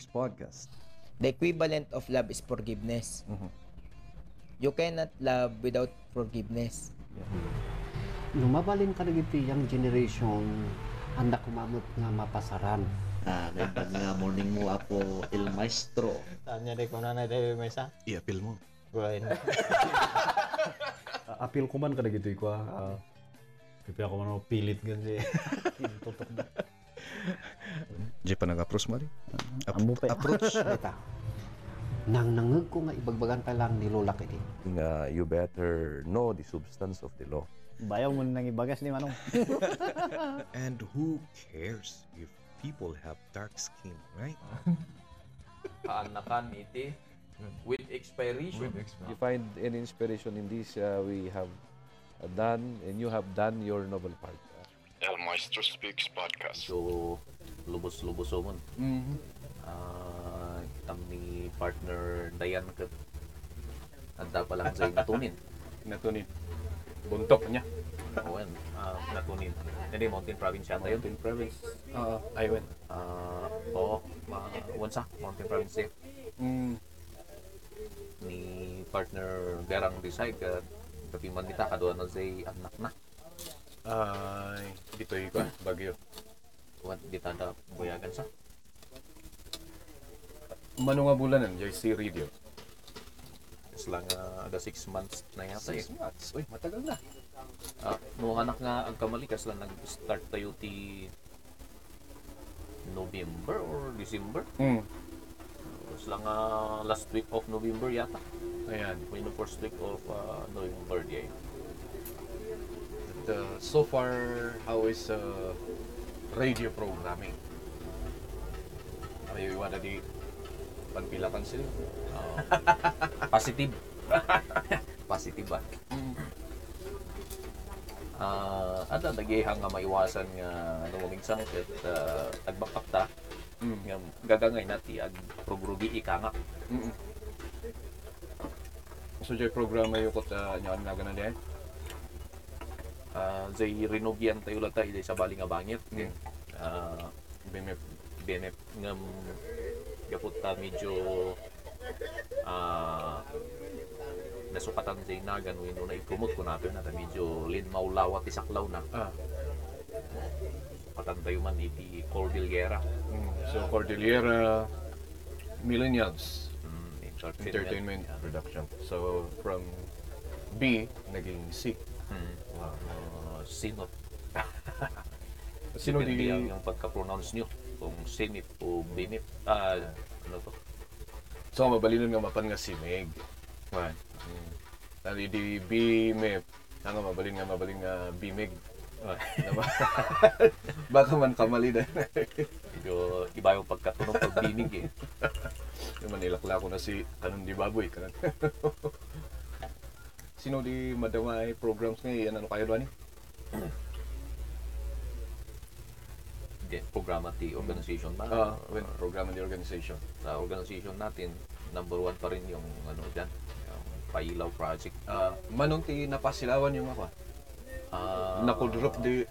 Speaks podcast. The equivalent of love is forgiveness. Mhm. You cannot love without forgiveness. Lumabalin ka nagiti yung generation anda kumamot nga mapasaran. Ah, may pag nga morning mo ako il maestro. Tanya deh kung nanay tayo may sa. I-appeal mo. Buhayin. Uh, appeal ko man kada gitu ko. Uh, pipi ako man pilit gan si. Tutok na. Di pa nag-approach mo rin? Ap- Amo pa. approach? Kita. Nang nangag ko nga ibagbagan ka lang ni Lola kiti. Nga you better know the substance of the law. Bayaw mo nang ibagas ni Manong. And who cares if people have dark skin, right? kaanakan iti with expiration. You find any inspiration in this uh, we have uh, done and you have done your noble part. El Maestro Speaks podcast. So, lubos-lubos mo. Mm-hmm. Ah, kitam ni partner Dayan ka. Anda pa lang sa natunin. Natunin. Buntok niya. Owen, ah, natunin. Hindi, Mountain Province yata yun. Mountain Province. Oo, ayun. Ah, oo, ma wansa, Mountain Province eh. Mm. ni partner Garang Desai ka kapiman kita kadua na say anak na. Ay, dito ko bagyo. Wan di tada buyagan sa. Mano nga bulanan, si radio. Is lang ah, ada 6 months na yata eh. months. Uy, matagal na. Ah, no anak nga ang kamali kas lang nag-start tayo ti November or December. Mm. Is lang ah, last week of November yata. Ayan. When the first week of ah, November di. But, uh, so far, how is uh, radio programming? Ayaw iwan na di panpilakan sila. Ah, positive. positive ba? Ah, ada nagihang nga maiwasan nga lumamig sangkit uh, agbakakta Mm. nga gagangay nati ag progrugi ika nga. Mm. So, jay programa yung kot uh, nyawan nga ganan din. Ah, zay rinugyan tayo lang tayo sa bali nga bangit. Mm. Ah, BMF. benep ngam gapot ta medyo ah nasukatan sa inagan wino na i-promote ko natin na medyo linmaw lawat isaklaw na Ah. patan tayo man iti Cordillera Mm. So, Cordillera Millennials mm, Entertainment Yeah. Production. So, from B, naging C. Mm. Uh, sinot Sino di... ang yung pagka-pronounce nyo kung sinip o binip ah ano to So, mabalinon nga mapan nga si Meg. right. Mm. Tali di B, Mep. Nga mabalin nga mabalin nga B, Meg. Diba? Baka man kamali na. medyo iba yung pagkatunog pag binig eh Yung manilakla ko na si Kanon di Baboy. Kanon. Sino di madamay programs ngayon? Ano kayo doon? Di, programa ti organization ba Ah, when program the organization. sa organization natin number one pa rin yung ano dyan yung Pailaw Project Ah, manong ti napasilawan yung ako. Ah, Nakudrop di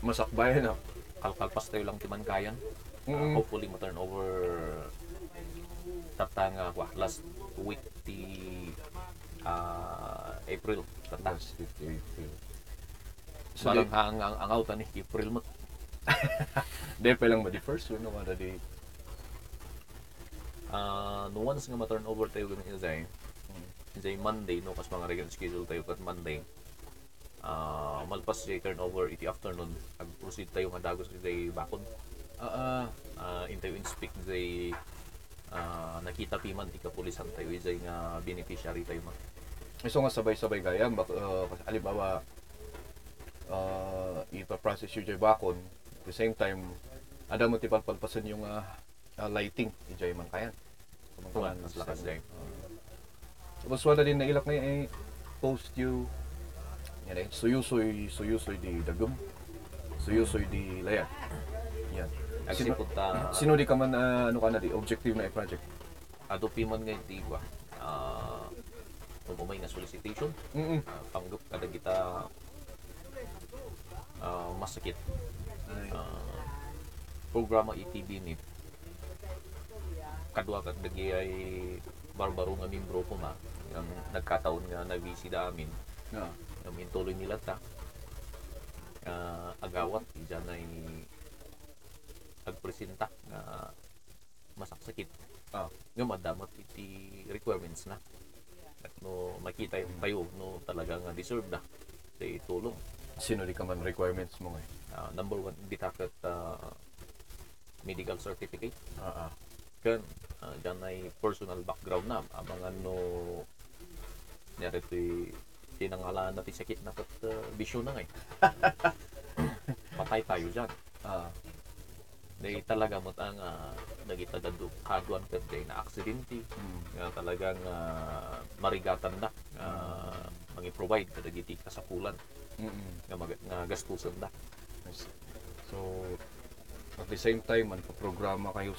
masakbayan na. kalkalpas tayo lang timan kayan Ah, Mm. hopefully ma-turn over tata nga wa, last week ti ah, April. Tata Last week, April. So, so, Parang ang, ang, ang out ni April mo. Di pa lang ba? Di first one no di Ah, no once nga ma-turn over tayo ganun inzay inzay Monday no kas mga regular schedule tayo kat Monday. Ah malpas siya turnover iti afternoon. Ag proceed tayo nga dagos inzay bakod. Ah uh, interview and speak inzay ah, nakita piman ti kapulisan tayo inzay nga beneficiary tayo man So nga sabay-sabay gayam bak uh, alibawa uh, ipa-process yung jay bakon at the same time ada mo tipal palpasan yung uh, uh, lighting ijay man kayan. Tuwan, mas lakas day. Tapos wala din nailak na eh, post you yan eh, suyusoy suyusoy di dagum suyusoy di layan yan. Sino- punta sino di ka man uh, ano ka na di objective na i-project? Adopi man nga iti ba ah umumay nga solicitation mm uh, panggap kada kita ah, masakit. Ah, programa ITB ni. Kadwa kat dagi ay barbaro nga membro ko ma. Ang nagkataon nga nabisida amin. Ah. ang intuloy nila ta. Uh, agawat diyan ay agpresenta nga masaksakit Ah. nga madamat iti requirements na no makita yung tayo no talaga nga deserve na sa tulong Sino di ka man requirements mo ngayon? Ah, number one bitakat ah, medical certificate Ah, ah. kan uh, dyan ay personal background na amang ano nyari ito'y tinangalaan natin sakit na kat uh, bisyo na ngay patay tayo dyan Ah. Dahil talaga mo ang uh, nagitagad kaduan kat day na aksidente. Mm. nga talagang ah, marigatan na. Uh, mangi-provide kadagiti kasapulan Mm-mm. nga, mag- nga gastusan na. So, at the same time, man, programa kayo,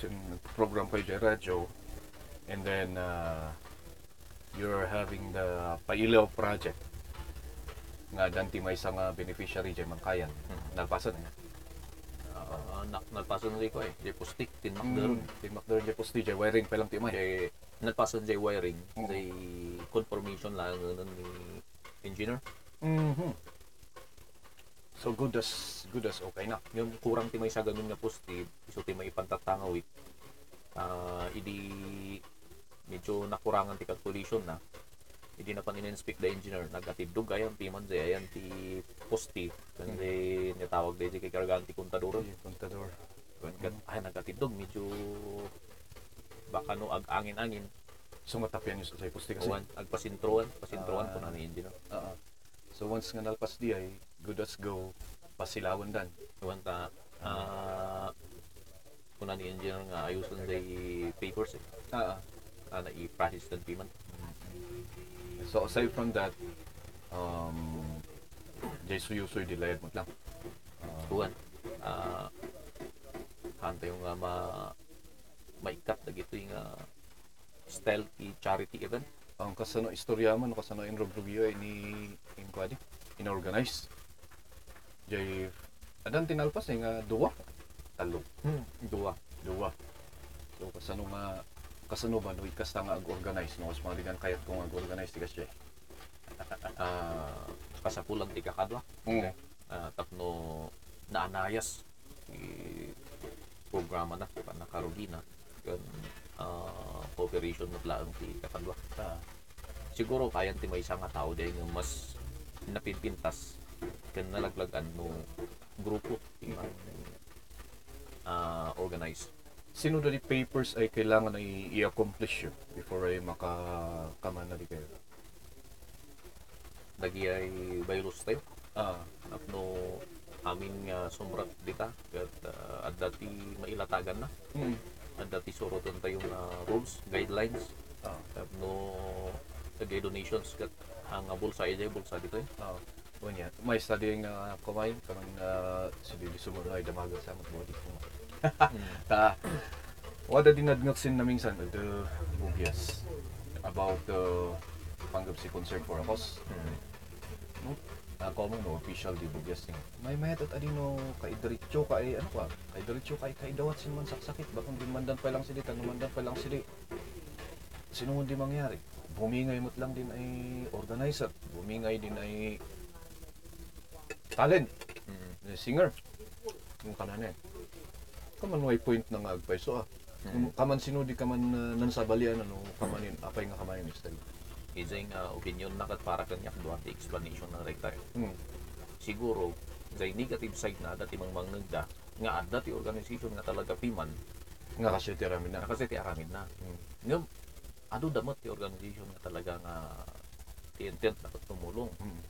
program kayo sa radyo, and then, uh, you're having the Pailaw project, nga danti may isang uh, beneficiary dyan man kayan, nalpasan niya. uh, nak nagpasan rin ko eh di pustik tinmakdaron Mm. Timakdar dyan po DJ, wiring pa lang timay. kay nagpasan jay wiring Oo. jay confirmation lang nun ni engineer Mhm. So, good as, good as okay na. yung kurang timay sa ganun nga posti iso timay ipantatangawit ah idi medyo nakurangan ti calculation na hindi na pa in-inspect the engineer nagatidog ayan ti man jay ayan ti posti kandi nitawag day jay kay kargaan ti kontador Sige, Contador. ay nagatidog medyo baka no ag angin-angin So, matapyan nyo sa posti kasi. Uwan, agpasintroan, pasintroan Ah. po na ni engineer. Oo. So, once nga nalpas di ay, good as go, pasilawan dan. Uwan ta, ah, kuna ni engineer nga ayusan day papers eh. Ah, Ah, na i-process ng payment. So aside from that, um, jay suyo-suyo dilayad mo lang. Uwan, ah, hanta yung nga ma maikat na gito yung ah, style i charity event. Ang kasano istorya man, kasano in Robrugio ay ni in kwadi, inorganize. Jay, adan tinalpas eh nga duwa, talo, Duwa. duwa. So kasano nga, kasano ba, no, ikas ta nga ag-organize, no, mas mga digan kayat kung ag-organize, tigas jay. Ah, kasapulang ti kakadwa. Mm. Ah, tapno naanayas i programa na pa nakarugina kan ah, cooperation na lang ti kakadwa. Ah. siguro kaya ti may isang tao dahil nga mas napipintas kan nalaglagan no grupo ti man ah organize Sino dali papers ay kailangan ay i-accomplish yun before ay makakaman na kayo? dagi ay virus tayo Ah, no amin nga sumrat dita kat uh, at dati mailatagan na mm. at dati surotan tayo nga rules guidelines ah, Kat no tagay donations kat ang uh, bulsa ay bulsa dito eh ah. Unya, may study nga kumain karon nga si Dili sumunod ay damaga sa amot body ko. Ta. Wada dinadngot sin naming san the bugyas about the panggap si concern for a cause. No? Ako mo no official di bugyas ni. May method adino kay diretso kay ano ka? Kay diretso kay kay dawat sin man saksakit bakong dimandan pa lang sila tanumandan pa lang sila. Sino mo di mangyari? Bumingay mo't lang din ay organizer. Bumingay din ay talent. Mm. Eh, singer. Yung kanan eh. Kaman may point na nga agpaiso ah. Kung Kaman sinudi kaman uh, nansabalian ano kamanin apay nga kamanin style. Isa yung uh, opinion na kat para kanyak doon the explanation ng rector Hmm. siguro sa negative side na dati mang mangnagda nga adda ti organization nga talaga piman Nga kasi tiramin na. na kasi ti aramid na Hmm. nga ado damot ti organization nga talaga nga ti intent na tumulong Hmm.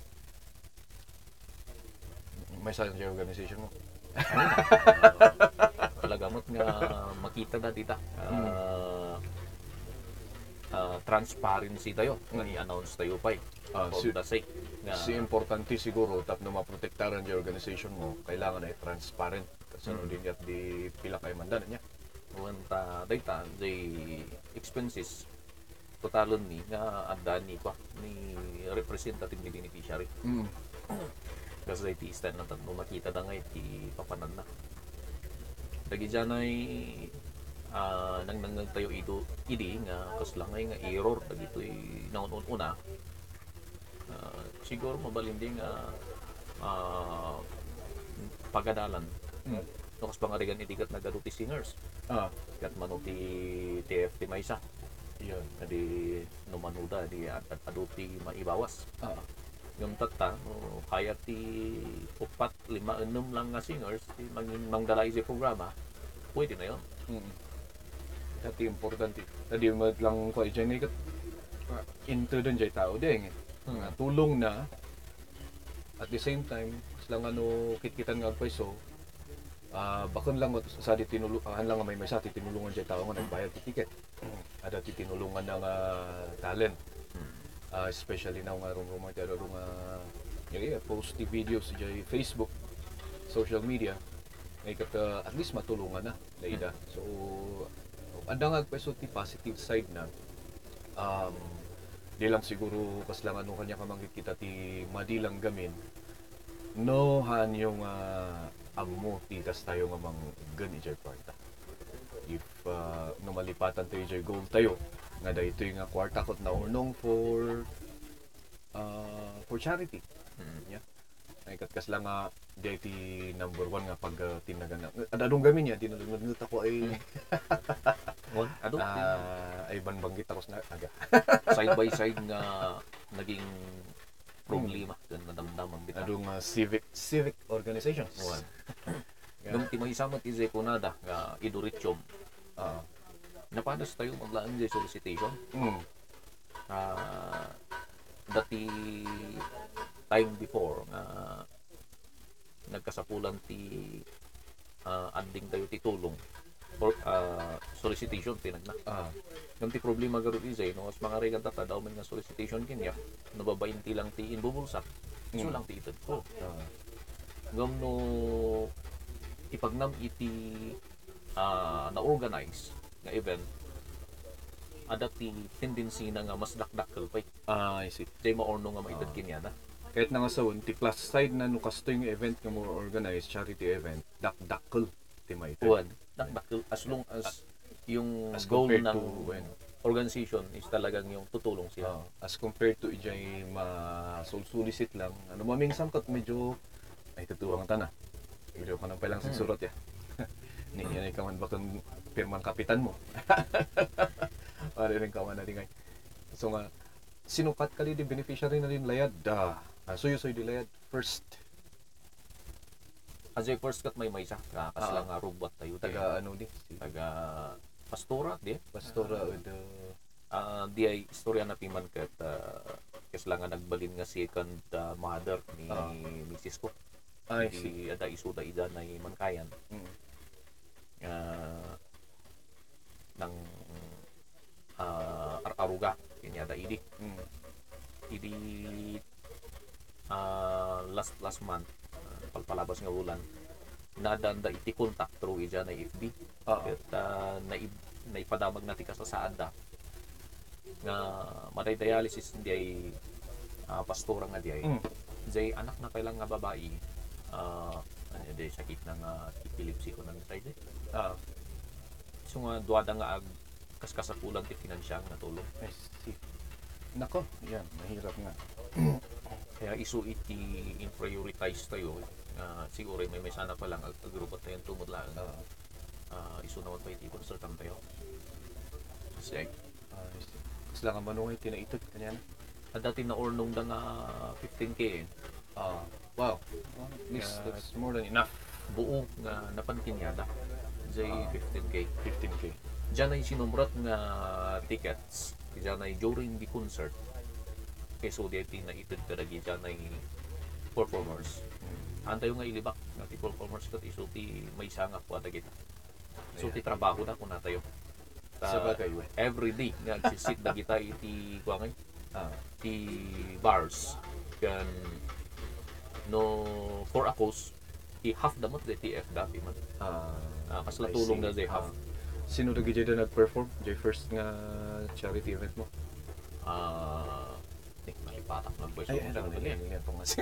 May sa organization mo. talaga mot nga makita na dita uh, uh, transparency tayo. Nga i-announce tayo pa eh. Ah, for si, the sake nga si importante siguro tap na maprotektaran yung organization mo, kailangan ay transparent. Kasi ano din yat di pila kay mandan niya. Wanta data the expenses totalon ni nga adda ni pa ni representative ni beneficiary. Mm. kasi iti stand na tatlo makita na nga iti papanan na dagi dyan ay ah, nang nang tayo ito idi nga kaslangay nga error pag ito naun una Ah, siguro mabalindi nga ah, pagadalan. Mm. no kas pangarigan itigat nagaduti singers. Ah, kat manuti TFT Maysa yun. adi no manuda di ad- ad- aduti maibawas. Ah, yung tata no, kaya ti upat lima enam lang nga singers ti mangin mangdala isi programa pwede na yun mm. Dati importante. Tadi mo lang ko dyan ikat into dun jay tao din. Hmm. Nga tulong na at the same time lang ano kitkitan nga pweso ah bakon lang sa di tinulungan lang may may sa ti tinulungan jay tao nga nagbayad ti ticket. Ada ti tinulungan ng ah, talent. Ah, especially now nga rong ti rong uh, yeah, post ti videos jay Facebook, social media. Ngay kat ah, at least matulungan na laida. So andang nga pweso ti positive side na um, di lang siguro kas lang ano kanya kamanggit kita ti madilang gamin no han yung uh, amo ti tas tayo nga mang gan ijay kwarta if uh, no malipatan tayo ijay goal tayo nga da ito nga kwarta kot na urnong for uh, for charity. Yeah. Ay kat kas lang nga di ti number one nga pag uh, tinagan na adadong gamin niya dinulunod ako ay Well, ado ah, ay banbanggit ako sa aga. Side by side nga naging problema kan nadamdaman bitaw. Adong uh, civic civic organizations. Well, Yeah. nung timahisamat izay kunada nga idurityom Ah, napadas tayo maglaan di solicitation? Mm, ah dati time before nga nagkasapulan ti ah, anding tayo ti tulong or ah, solicitation tinagna. Ah, Nung ti problema garo izay no as mga regan tata daw man nga solicitation kanya nababayin ti lang ti inbubulsak so Mm. lang ti ited ko. Ah, ngam no ipagnam iti ah, na-organize nga event ada ti tendency na nga mas dakdakkel pa ah, I see. Jay maorno nga maitad Ah. kinyada. Kahit na nga sa ti plus side na no kasto yung event nga mo organize charity event dakdakkel ti may Kuwan, dakdakkel as long as yung as goal ng to when organization is talagang yung tutulong sila. ah, as compared to ijay ma solicit lang ano mamingsan kat medyo ay tutuwang tana medyo ka nang palang Hmm. surat ya ni yan ikaw man bakang pirmang kapitan mo rin ka man na rin so nga sinukat ka di beneficiary na rin layad da ah, suyo suyo di layad first As a first cut may may isa, ka Ah. lang nga robot tayo taga ano di si taga pastora di. pastora with the Ah, di ay istorya na piman kat uh, kas lang nagbalin nga second ah, mother ni Ah. Mrs. ko. I see. Di ada isuda ida na mankayan. Mm. uh, ng uh, ar-aruga kinyada idi Mm. idi uh, last last month uh, palpalabas nga bulan nadanda iti contact through ija na FB Ah, at uh, naib, naipadamag na tika sa saada. Nga maday dialysis hindi ay uh, pastora nga di ay Mm. Jay anak na kailang nga babae. Uh, ano di sakit ng uh, epilepsy ko nang tayo ah, So nga duwada nga ag kaskasapulan ti pinansyang nga tulong. I see. Nako, yan, mahirap nga. Kaya isu iti in prioritize tayo nga siguro may may sana pa lang ag agrupot tayo tumutlaan. Ah, Uh, isu naman pa iti consultant tayo. Kasi ah, I see. Kasi lang ang manungay, tinaitot kanya na. at dati na ornong da nga 15k eh. Ah, wow. Well, at least Yeah. that's more than enough. buo nga napankinyada. Jay Ah. 15k. 15k. Diyan ay sinumrat nga tickets. Diyan ay during the concert. Kaya so di na itid ka lagi diyan ay performers. Antayo nga ilibak nga ti performers kat iso ti may sangak po ata kita. So ti trabaho na kung natayo. Sa bagay, we. every day nga sit na kita iti kuangay Ah, ti bars kan no for a cause i half damot de ti FDAP man. ah, Ah, kas la I tulong see. na de half. Ah, sino na nag-perform? Jay first nga charity event mo? Ah, eh, malipatak ng boys. Ay, ano, Ay, yan, yan, tungas.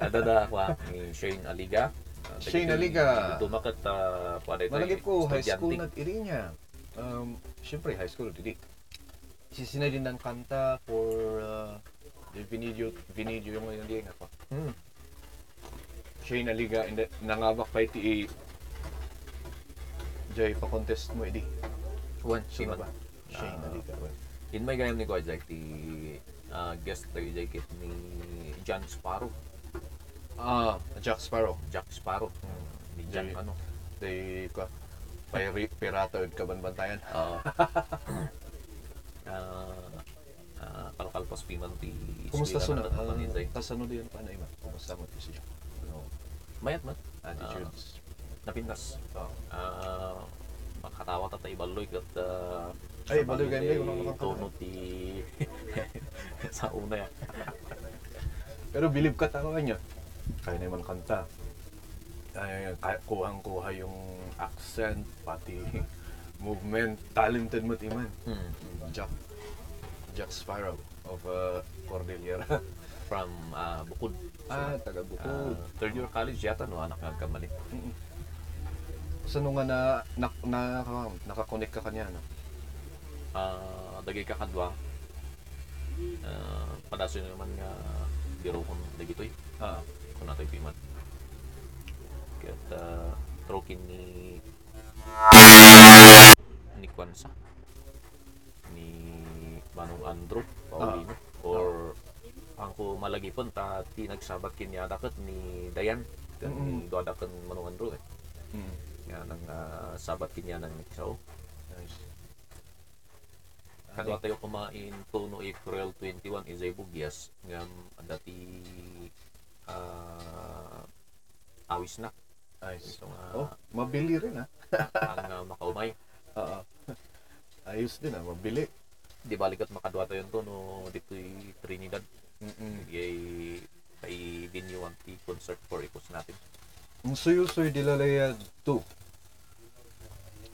Adada ako ni Shane Aliga, Siya naliga. Dumakat uh, pada ito. Malagi ko, high school na iri niya. Um, Siyempre, high school, dili. Sisinay din ng kanta for uh, video, video yung ngayon di nga pa. Hmm. Siya naliga, hindi, nangabak pa iti Jay, pa-contest mo, edi. One, Sino ba? Siya Ah. naliga. In may gayam ni ko Jack, ti uh, guest tayo Jack it ni John Sparrow. Ah, Jack Sparrow. Jack Sparrow. Ni John Jay. ano. Day, ka, pay pirata ud kabanbantayan. Oo. Ah, ah, kalkalpas piman ti Kumusta suna? Jay. Uh, tasano din pa na iba? Kumusta mo siya? Mayat man. attitudes. Napintas. Oh. Ah, makatawa ta tayo baloy kat uh, Ay, baloy kayo, hindi ko na makakatawa. Tono ti sa una ya. Pero believe ka tao niya. Kaya naman kanta. Ay, kaya kuhang-kuha yung accent, pati movement. Talented mo timan. Hmm. Jack. Jack Sparrow of uh, Cordillera. From ah, Bukod. ah, taga Bukod. Ah, third year college yata no anak nga kamali. Sa nung nga na, na, na, nakakonect ka kanya, no? Ah, dagay ka kadwa. Ah, padaso naman nga biro kon dagitoy. Ah, Kung natoy piman. Kaya uh, trokin ni ni Kwansa ni Manong Andrew Paulino or ang ko malagi pun ta ti nagsabat kinya dakat ni Dayan kan ni doadakan Manong Andrew eh. mm. Nga nang ah, sabat kinya nang sao. Nice. Kadwa tayo kumain to no April 21 is ay bugyas ngam dati ah awis na Nice. so nga Oh, mabili rin, ha? ang ah, makaumay Oo. Ayos din, ha? Mabili. di balikat makadwa tayo to no dito'y Trinidad Mm-mm. Yay, kay venue ang concert for ikos natin. Ang suyo-suyo dilalaya 2.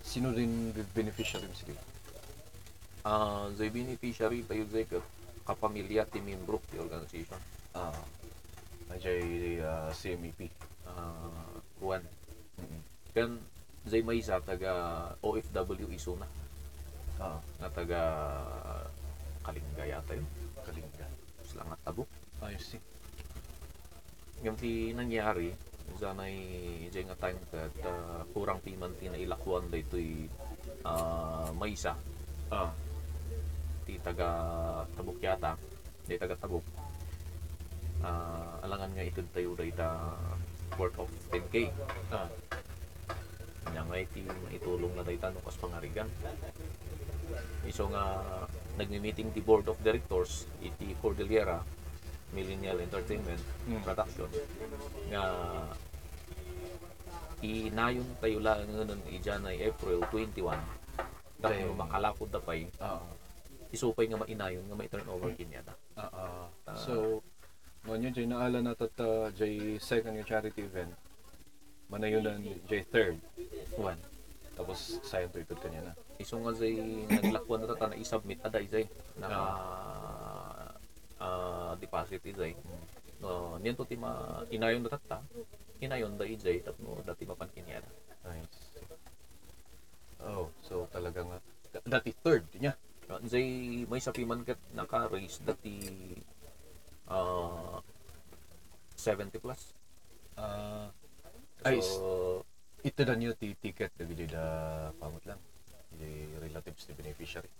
Sino rin beneficiary sige? Ah, uh, beneficiary tayo zay ka kapamilya ti membro ti organization. Ah. Ajay uh, CMEP. Ah, Juan. Kan zay may isa taga OFW iso na Ah, nga taga Kalinga yata yun. Kalinga. Sila nga tabo. Ayos si. Yung ti nangyari, zanay jay nga time kat ah, kurang piman ti na ilakwan da ito'y ah, may isa Ah. ti taga Tabuk yata, di taga Tabuk. Ah, alangan nga itud tayo da ita worth of 10k. Ah. Nya nga iti maitulong na dayta no kas pangarigan. Iso nga nagmi-meeting ti board of directors iti Cordillera Millennial Entertainment Mm. Production nga inayon tayo lang nun ijan ay April 21 dahil Tayo. makalakod na pay Ah. isupay nga mainayon nga may turnover kinya da. Ah. ah. So, mo nyo jay naala na tat uh, jay second yung charity event. Manayunan jay third. One. Tapos sayang to kanya na. Iso nga zay naglakwan na ta na i-submit aday zay na ah, deposit izay. No, niyan to ti ma inayon na tatta. Inayon da izay tapno dati mapan kinya da. Nice. Oh, so talagang uh, dati third niya. Uh, zay may sapi man kat naka-raise dati ah 70 plus. Ah. ay, So, ito na niyo ti ticket na gili da pamot lang. Di relatives ni beneficiary.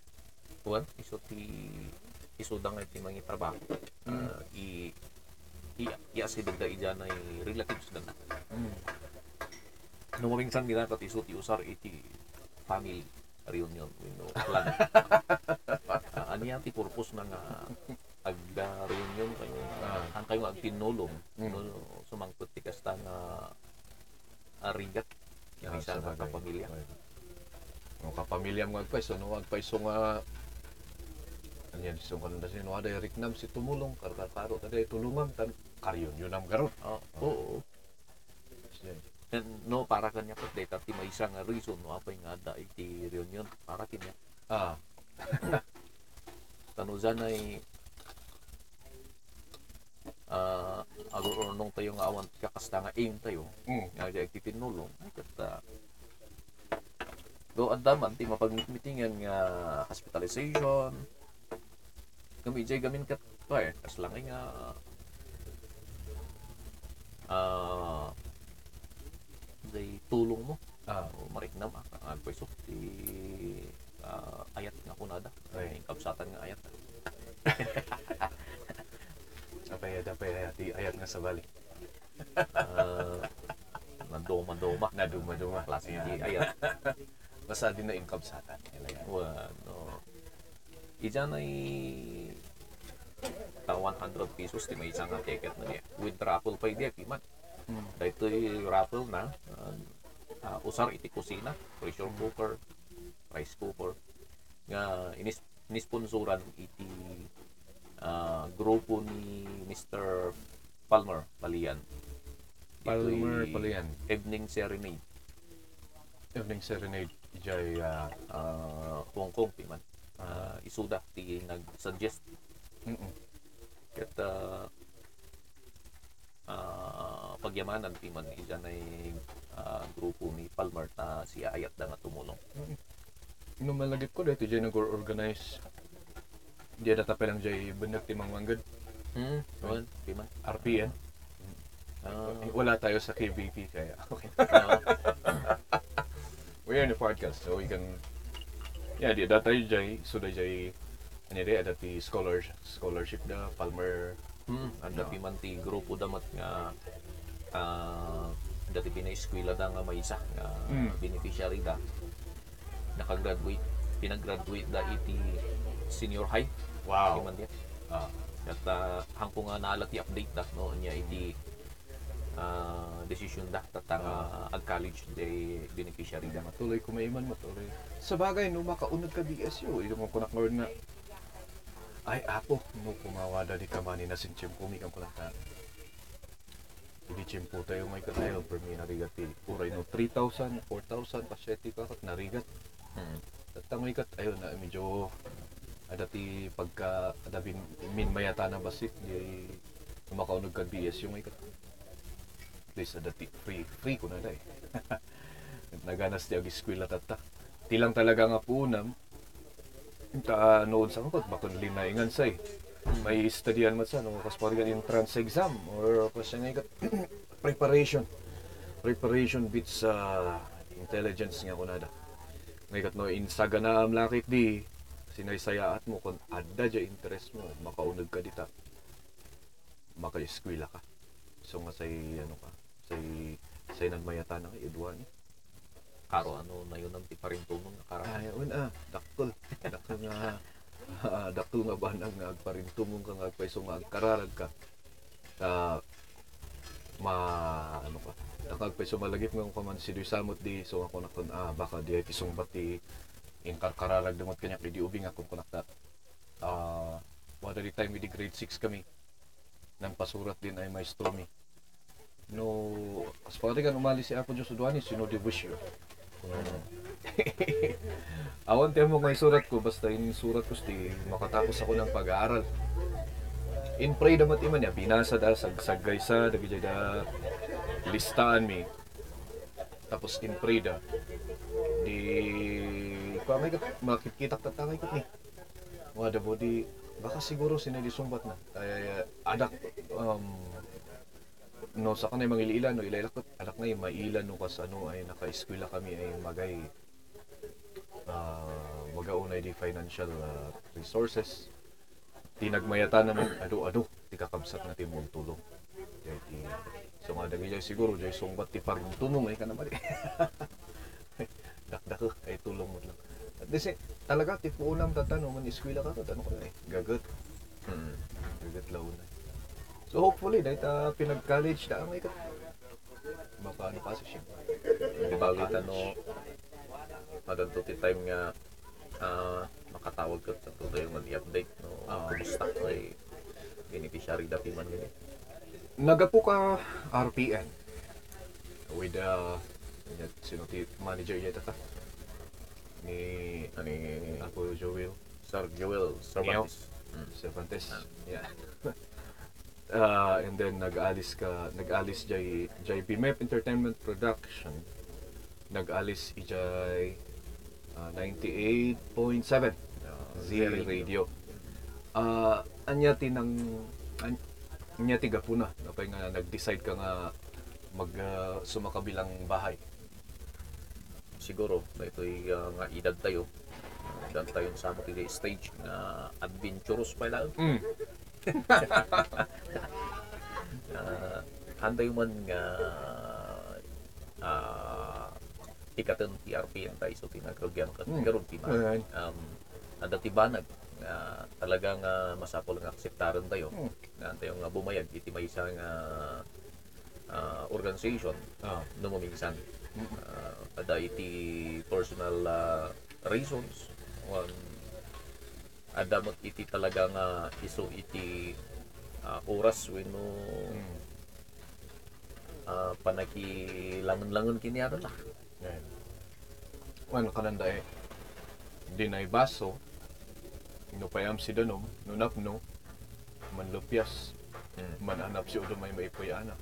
Tuwan, iso ti iso da nga ti mga trabaho. Ah, i i i asidog da iyan ay relatives da na. Mm. No minsan nila kat iso ti usar iti family reunion you know, plan. uh, aniya ti purpose na nga agda reunion kayo Ah. ang kayo agtinulong Mm. no, sumangkot ti kasta nga arigat Ah, nga sabagay. kapamilya. Ang kapamilya mo agpay, so no agpay so nga ano yan, so kanunda si no ada Nam si tumulong karkaro taday tulungan tan karyon yun am garot. Oh, oo. And, no para kanya pat data ti may isa nga reason no apay nga da iti reunion para kanya Ah, tanuzan ay ah agor ornong tayo nga awan kakasta nga aim tayo. Mm. nga di agtitinulong ay kata. Do andaman ti mapagmitingan nga hospitalization. Kami jay gamin kat pa eh kas lang nga. Ah day tulong mo. Ah. o mariknam ah ang pwesto ti ah, ayat nga kunada. Ay. Kapsatan nga ayat Apay, apay, di ayat nga sa bali. Ah, mandoma-doma Naduma-duma. klase Yan. di ayat Basta din na income sa atin. Bueno. Ijan ay ta 100 pesos ti may isang ticket na niya. With raffle pa di man. Mm. Dito raffle na uh, uh, usar iti kusina, pressure cooker, rice cooker nga inis inisponsoran iti ah, grupo ni Mr. Palmer Palian. Palmer Ito'y Palian. Evening Serenade. Evening Serenade. Ijay, ah, uh, Hong Kong ti man. Uh, isuda ti nag-suggest mm-mm. ket uh, uh, pagyamanan ti man iyan ay uh, grupo ni Palmer ta si Ayat da nga tumulong. Nung malagip ko, dito dyan nag-organize. Di na tapay lang dyan banag timang manggad. Hmm, well, ti man. RPN. Ah, Eh, Wala tayo sa KBP kaya. Okay. ah, We're in the podcast, so we can... Yeah, di dati dyan, so da dyan, ano di, dati scholars, scholarship da, Palmer, hmm, anda ti man ti grupo damat nga uh, dati pinaeskwela da nga may isa nga Mm. beneficiary da nakagraduate pinag-graduate da iti senior high Wow. Man diya. Ah. At uh, hangko nga nalat i update da no niya iti ah, decision da tatang uh, ag college day beneficiary da. Matuloy kumaiman, matuloy. Sa bagay, no makaunod ka BSU, ito mo kunak nga ay apo, no kumawada di kamani na sin chimpo, mi kang kunak na. Hindi chimpo tayo may katayo, per mi narigat ti uray no 3,000, 4,000, pasyeti ka kat narigat. Hmm. Tatang kat, ayun na, medyo adati pagka adabi min mayata na basit di makaunod ka BSU may kat. At least adati free, free ko na da eh. naganas di ag eskwela tata. Tilang talaga nga punam. Ta noon sa kot bakon linaingan say. May studian mat sa no kas parigan entrance exam or kas nga ikat preparation. Preparation bit sa intelligence nga kunada. Ngayon no insaga na am lakit di sinaysayaat mo kung adda dya interest mo. Makaunod ka dita. Maka-eskwela ka. So nga say ano ka? Say say nagmayata na kay Edwan Karo ano na yun ang ti paring tumong nakaraan. Ay, un ah, dakol. Dakol nga, dakol nga ba nang agparintumong ka nga agpaiso nga agkararag ka. Ah, ma, ano ka, nakagpaiso malagip nga kung man si Duy Samot di, so ako nakon, ah, baka di ay tisumbat di, yung kararag damot kanya, kay di ubing akong kunakta. Ah, wala di time, di grade 6 kami. Nang pasurat din ay maestro mi. No, pari kan umalis si Apo Diyos Udwani, sino di wish you. Awan tayo mo may surat ko, basta yung surat ko, sti, makatapos ako ng pag-aaral. In pray damat iman niya, binasa da, sagsagay sa, dagay da, listaan mi. Tapos in pray da, di, pa may kat, makikita tatangay ko ni. Wada mo di, baka siguro sinadisumbat na. Ay, adak, um, no sa kanay mga ililan no ilailakot anak na yung mailan no kas ano ay naka-eskwela kami ay magay uh, magaunay di financial ah, resources. Di nagmayata na ng ado-ado di kakabsat na timong tulong. Di, so nga dagi jay siguro jay sungbat ti paring tunong ay kanamali dakdak ay tulong mo lang at si talaga ti unang tatano man eskwela ka to tanong ko na eh gagat hmm. gagat launa So hopefully dahil ta pinag-college na ang ikat. Baka ano kasi siya. Di ba ulit ano, madanto ti time nga ah, makatawag ka sa tuloy yung mag-update no, Ah. kumusta kay beneficiary dati man yun eh. Nagapo ka RPN with uh, sino ti manager niya tata ni Ani Apo Joel Sir Joel Cervantes. Mm. Cervantes. Yeah. Ah, and then nag-alis ka, nag-alis jay jay BMF Entertainment Production. Nag-alis ijay ah, 98.7 uh, Z Radio. Ah, anya tinang an, anya tiga puna napay nga nag-decide ka nga mag ah, sumakabilang bahay. Siguro na ito'y uh, nga edad tayo edad tayo sa mo kaya stage na adventurous pa lang Mm. uh, handay man nga uh, ikatan TRP tayo so tinagkagyan ka Mm. karon ti um ada tibanag nga talagang uh, masapol nga akseptaran tayo Mm. nga tayo nga bumayag iti may isang uh, uh, organization Ah. no maminsan uh, ada iti personal uh, reasons one ada mo iti talaga nga iso iti uh, oras wenno Mm. uh, panakilangon-langon kini ano lah Yan. Ano kananda eh, dinay baso, nupayam si danom, nunapno, manlupyas, Mm. mananap si udo may maipuyana.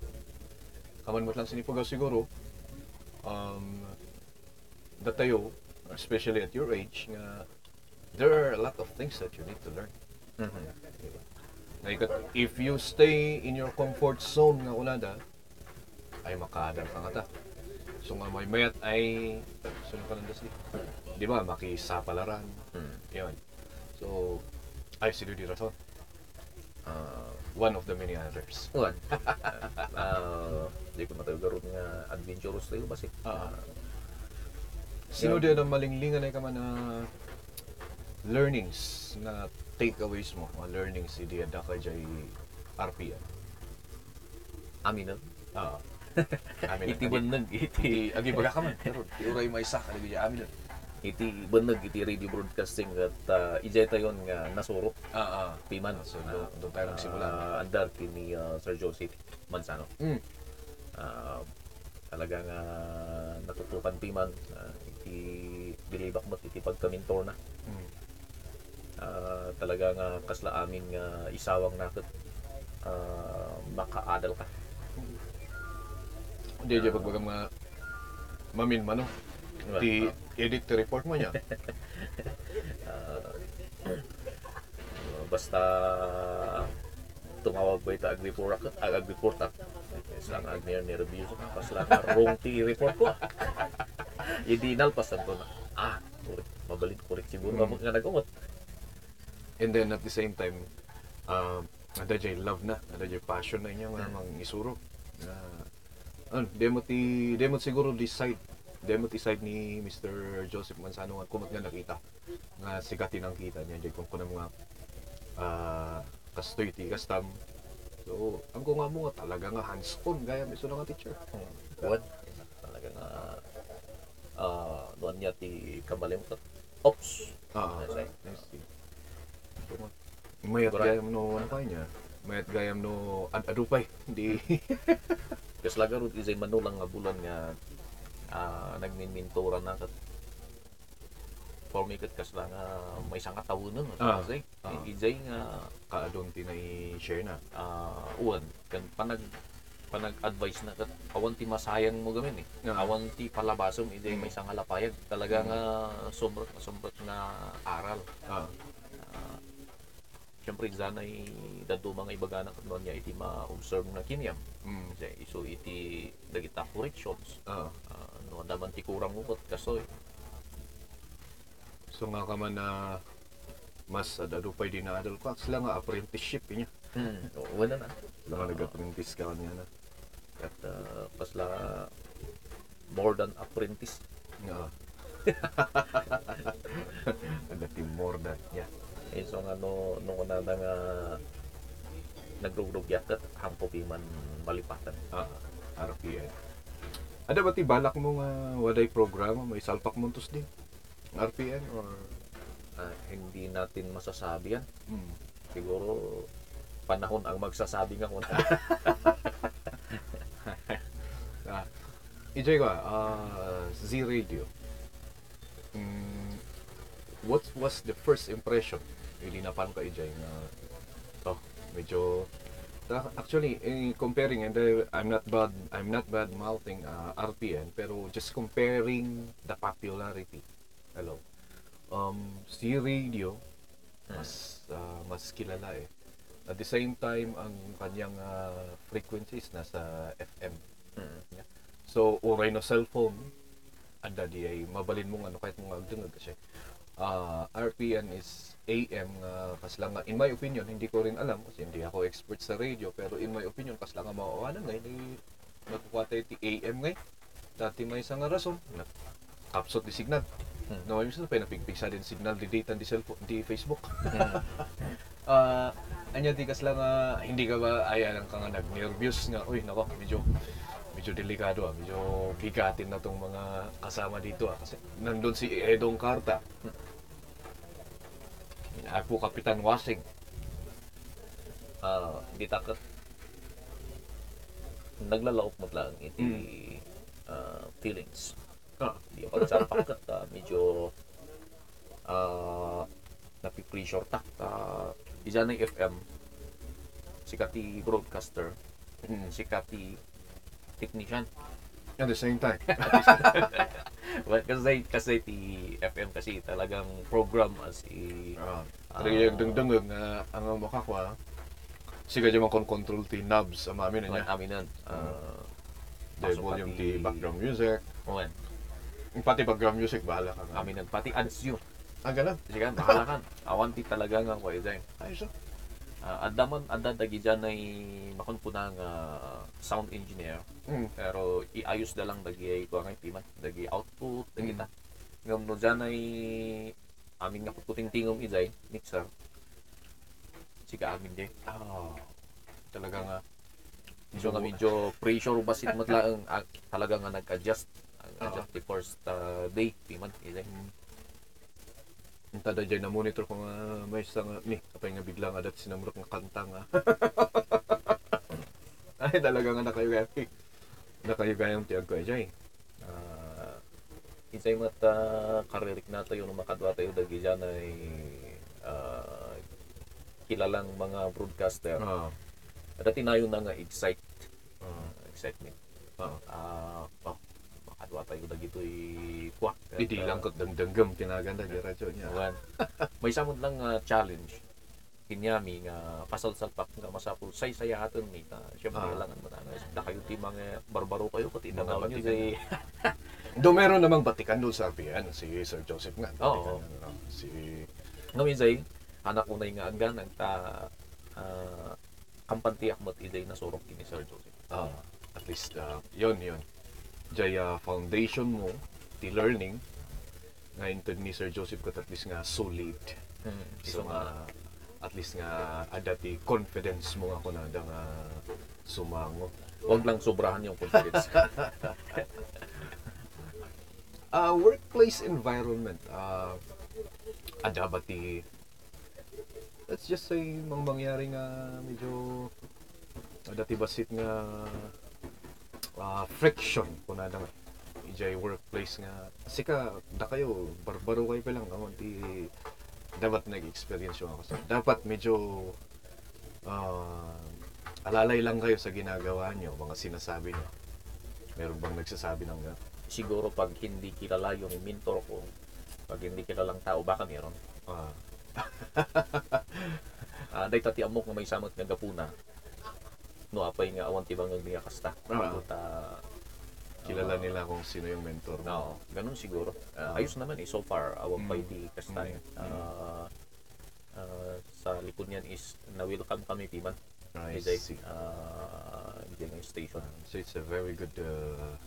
Kaman mo lang sinipugaw siguro, um, datayo, especially at your age, nga there are a lot of things that you need to learn. Like, if you stay in your comfort zone nga unada, ay makaadal ka nga ta. So nga may mayat ay sino ka nanda si? Di ba makisapalaran. Mm. Yun. So ay si Rudy Raton. Uh, one of the many others. Uwan. uh, di ko matagaroon nga adventurous tayo basi. Ah. Sino din ang malinglingan ay ka man na learnings na takeaways mo, mga learnings si Diada ka jay RPM. Amin na. Ah. Amin. Iti banag, iti, agi baga ka man. Pero iuray may isa ka lagi amin. iti banag, iti radio broadcasting at uh, ijay tayon nga nasuro. Ah ah. Piman. So doon tayo nagsimula. Uh, andar kini uh, Sir Joseph Manzano. Mm. Uh, talaga nga natutukan piman. Uh, iti bilibak mo, iti pagkamintor na. Mm. Ah, talaga nga kasla amin nga isawang nakit ah, makaadal ka. Hindi dyan pagbaga mga mamin mano. Di edit the report mo niya. Ah, basta tumawag ba ito agriport ako, Islang agner ni review sa pas lang wrong ti report ko. Hindi nalpasan ko na. Ah. Mabalit correct siguro Mm. nga nagumot. And then at the same time, um, ada jay love na, ada jay passion na inya nga mga isuro. Na ano, demo ti demo siguro decide demo ti side ni Mr. Joseph Manzano nga kumot nga nakita nga sigatin ang kita niya jay kung kunang mga ah kastoy ti kastam. So, ang ko nga mo nga talaga nga hands-on gaya miso nga teacher. What? Talaga nga ah doon niya ti kamalimot. Ops. Ah, Ano? I see. So, nga, Mayat gayam no ano pa niya. Mayat gayam no ad-adupay. Hindi Kasi laga rin isay manulang nga bulan nga ah, nagminmintura na kat for me kat kas lang nga may isang katawunan Ah. kasi Ah. ijay nga kaadon tinay share na. ah, uwan kan panag panag-advise na kat awan ti masayang mo gamin eh Ah. awan ti palabasom ijay Mm. may isang halapayag talaga nga sobrang sobrang na aral Ah. Ah, Siyempre, zanay dado mga ibagana kung niya iti ma-observe na kinyam. Mm. Iso iti dagita corrections. Ah. Uh, no daman ti kurang ukot kasoy. So nga ka man na mas adadupay din na adult clocks lang nga apprenticeship niya. Hmm. Wala na. Sila nga nag-apprentice ka niya na. At uh, pasla more than apprentice. Nga. Agati more than. Yeah. Eh, so nga no, no na nga nagrugdog yakat hampo man malipatan. Ah, RPN. Ada ba ti balak mo nga waday programa may salpak muntos din? RPN or Ah, hindi natin masasabi yan. mm. Siguro panahon ang magsasabi nga kung ah, Ijay ko, ah, Z Radio. Mm, what was the first impression? Hindi na paano ka Ijay nga to, medyo Uh, actually, in comparing, and uh, I'm not bad, I'm not bad mouthing uh, RPN, pero just comparing the popularity. Hello. Um, si radio, mas uh, mas kilala eh. At the same time, ang kanyang uh, frequencies nasa FM. Yeah. So, uray no cellphone, anda di ay mabalin mong ano kahit mga agdungag kasi. Uh, RPN is AM nga kas lang nga in my opinion hindi ko rin alam kasi hindi ako expert sa radio pero in my opinion kas lang nga mauwanan ngay ni nakukuha ti AM ngay dati may isang rason na kapsot di signal no yung sa pinapigpig sa din signal di data di cellphone di Facebook. Ah anya di kas lang nga hindi ka ba ayan ang ka nga nag-nervous nga uy nako medyo medyo delikado ah medyo bigatin na tong mga kasama dito ah kasi nandun si Edong Carta. Ako Kapitan Wasing Ah, di takot. Naglalaok mo lang iti ah, feelings. Ah. Di ako nagsapak at ah, medyo ah napipressure ta. Uh, isa ng FM, sikati broadcaster, sikati technician. at the same time well, kasi kasi ti FM kasi talagang program as ah Ah. uh, dengdeng nga ang makakwa siga jama kon control ti knobs ang amin man niya aminan. Uh, the volume ti background music Owen, pati background music bahala ka nga aminan pati ads yun. ah ganun Sige, bahala kan. Awan ti talaga nga ko ito. ayos ah Uh, adda man adda dagi dyan ay makon po ng sound engineer. Mm. Pero iayos da lang dagi ay kuha ngay timan. Dagi output, dagi Mm. ta. Ngam no dyan ay amin nga puting tingom iday, mixer. Siga amin di. ah talaga nga So nga medyo pressure basit matlaang ah, talaga nga nag-adjust. Adjust the first uh, day, timan iday. Ang tada dyan na monitor ko nga may isang ni kapay nga biglang adat sinamrot nga kanta nga. Ay talaga nga nakayugayang nakayugayang tiyag ko ay jay. Uh, isay mata karirik na tayo nung makadwa tayo dagi dyan ay ah, kilalang mga broadcaster. Ah. Dati na yun na nga excite. Ah. Excitement ah. Ah oh, makadwa tayo dagi ito'y kwa Hindi lang ko dengdenggem tinaganda di radyo niya. Wan. may samod lang nga challenge kinyami nga pasal salpak nga masapul say saya aton ni ta syempre Ah. lang mo na na kayo ti mga barbaro kayo pati Mga mga nyo say Do meron namang batikan doon sa RPN, si Sir Joseph nga. Oo. Batikan, ano, Si ngamin say anak unay nga anggan ang ta uh, kampantiak mo't iday na surok kini Sir Joseph. ah at least ah, yon yon. Jaya foundation mo ti learning nga into ni Sir Joseph ko at least nga solid. Hmm. So nga at least nga ada ti confidence mo nga kuno nga sumango. wag lang sobrahan yung confidence. uh, workplace environment uh, ada ba ti let's just say mang mangyari nga medyo ada ti basit nga uh, friction kung nada nga ijay workplace nga. Kasi ka da kayo barbaro kayo pa lang amon ti dapat nag-experience yung ako sa dapat medyo uh, alalay lang kayo sa ginagawa nyo mga sinasabi nyo. Meron bang nagsasabi ng uh, Siguro pag hindi kilala yung mentor ko, pag hindi kilalang tao, baka meron. ah, Ah, day tati amok nga may samot nga gapuna. No apay nga awan tibang nga niya kasta. Ah. ta kilala nila kung sino yung mentor mo. No, ganun siguro. Ah, Ah. ayos naman eh so far awan Mm. pa di kasta. Mm. Ah, ah, sa likod niyan is na welcome kami timan. I Iday see. ah yung station. So it's a very good, uh,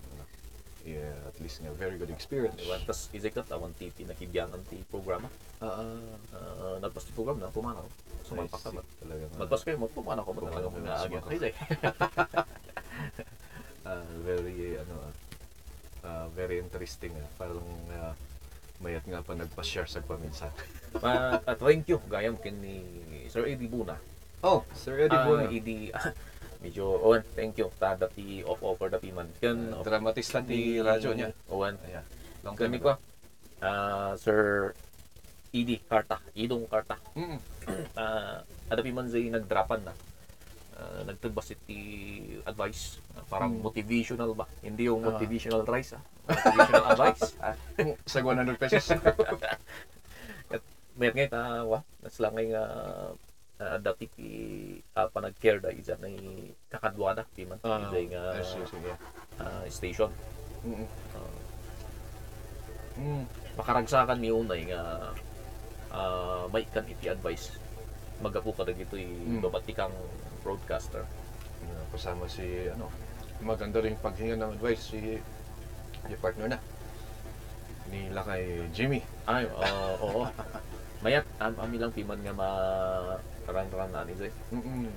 yeah, at least nga very good experience. Diba? Tas isay kat awan ti pinakibyangan ti programa. Ah, Ah, nagpas ti program na pumanaw. I Sumalpak ka ba? Talaga. Magpas kayo, magpumanaw ko ba talaga kung na, naagyan? Isay. Ah, very, ano, ah, very interesting. Ah. Parang ah, mayat nga pa nagpa-share sa paminsan. Ma, uh, thank you gayam kin ni Sir Eddie Buna. Oh, Sir Eddie Ah, Buna. Eddie, medyo owen, thank you ta dati off offer dati man. Kan Uh, dramatista ti radyo niya. Owen. Ayan. Long time ko. Ah, Sir Eddie Karta, Idong Karta. Mm. Ah, ada pi man zay nagdrapan na. uh, nagtagbasit ti advice uh, parang Mm. motivational ba hindi yung Ah. motivational rice ah motivational advice ah. Sa 100 pesos. mayat ngay ta wa naslangay nga uh, dati ti uh, panag-care da isa na kakadwa da ti man Ah, Ijay nga yes, yes, sige. ah, station Mm. Ah, Mm. makaragsakan ni unay nga ah, may kan iti advice magapu ka dagito Mm. mm. kang broadcaster Yeah, kasama si ano maganda rin paghinga ng advice si yung partner na nila kay Jimmy ay ah, oo mayat am ami lang piman nga ma karang-karang na ni Zay. Mm-mm.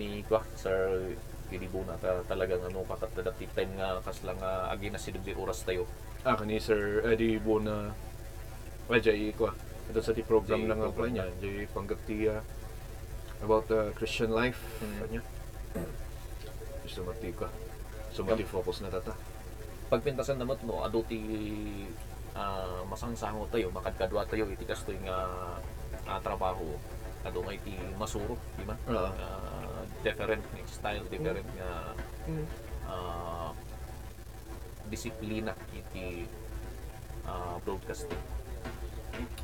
ni kwa sir Pilibuna ta talagang ano kakatadati time nga kaslang nga agi na sidugdi oras tayo ah kani Sir Eddie Bona well jay ko ito sa ti program lang ang niya. Jay panggati ah, about the Christian life. Mm. kanya. Gusto mati ko sumati focus na tata? Pagpintasan naman no ado ti ah, masangsango tayo makadkadwa tayo iti kastoy nga ah, trabaho. Ado nga iti masuro di ba? Oo. Ah, different style different nga Mm. ah, disiplina iti ah, broadcasting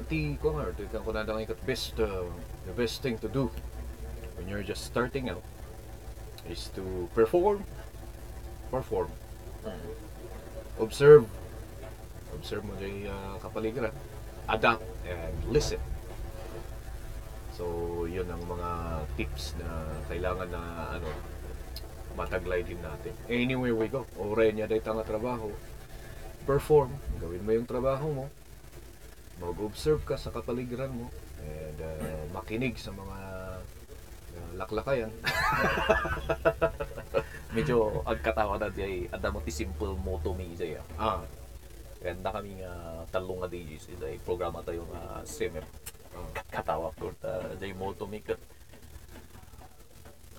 ti ko nga ti kan ko na dang ikat best uh, the best thing to do when you're just starting out is to perform. Perform. Mm. observe. Observe mo yung uh, kapaligiran. Adapt and listen. So yun ang mga tips na kailangan na ano mataglay din natin. Anywhere we go. Ore niya dahil nga trabaho. Perform. Gawin mo yung trabaho mo mag-observe ka sa kapaligiran mo and uh, makinig sa mga uh, laklakayan medyo agkatawa na di ada mo ti simple moto mi jay ah. ah Ganda kami nga talong nga DJs ida programa tayo nga SIMEP. Uh, katawa ko ta jay moto mi kat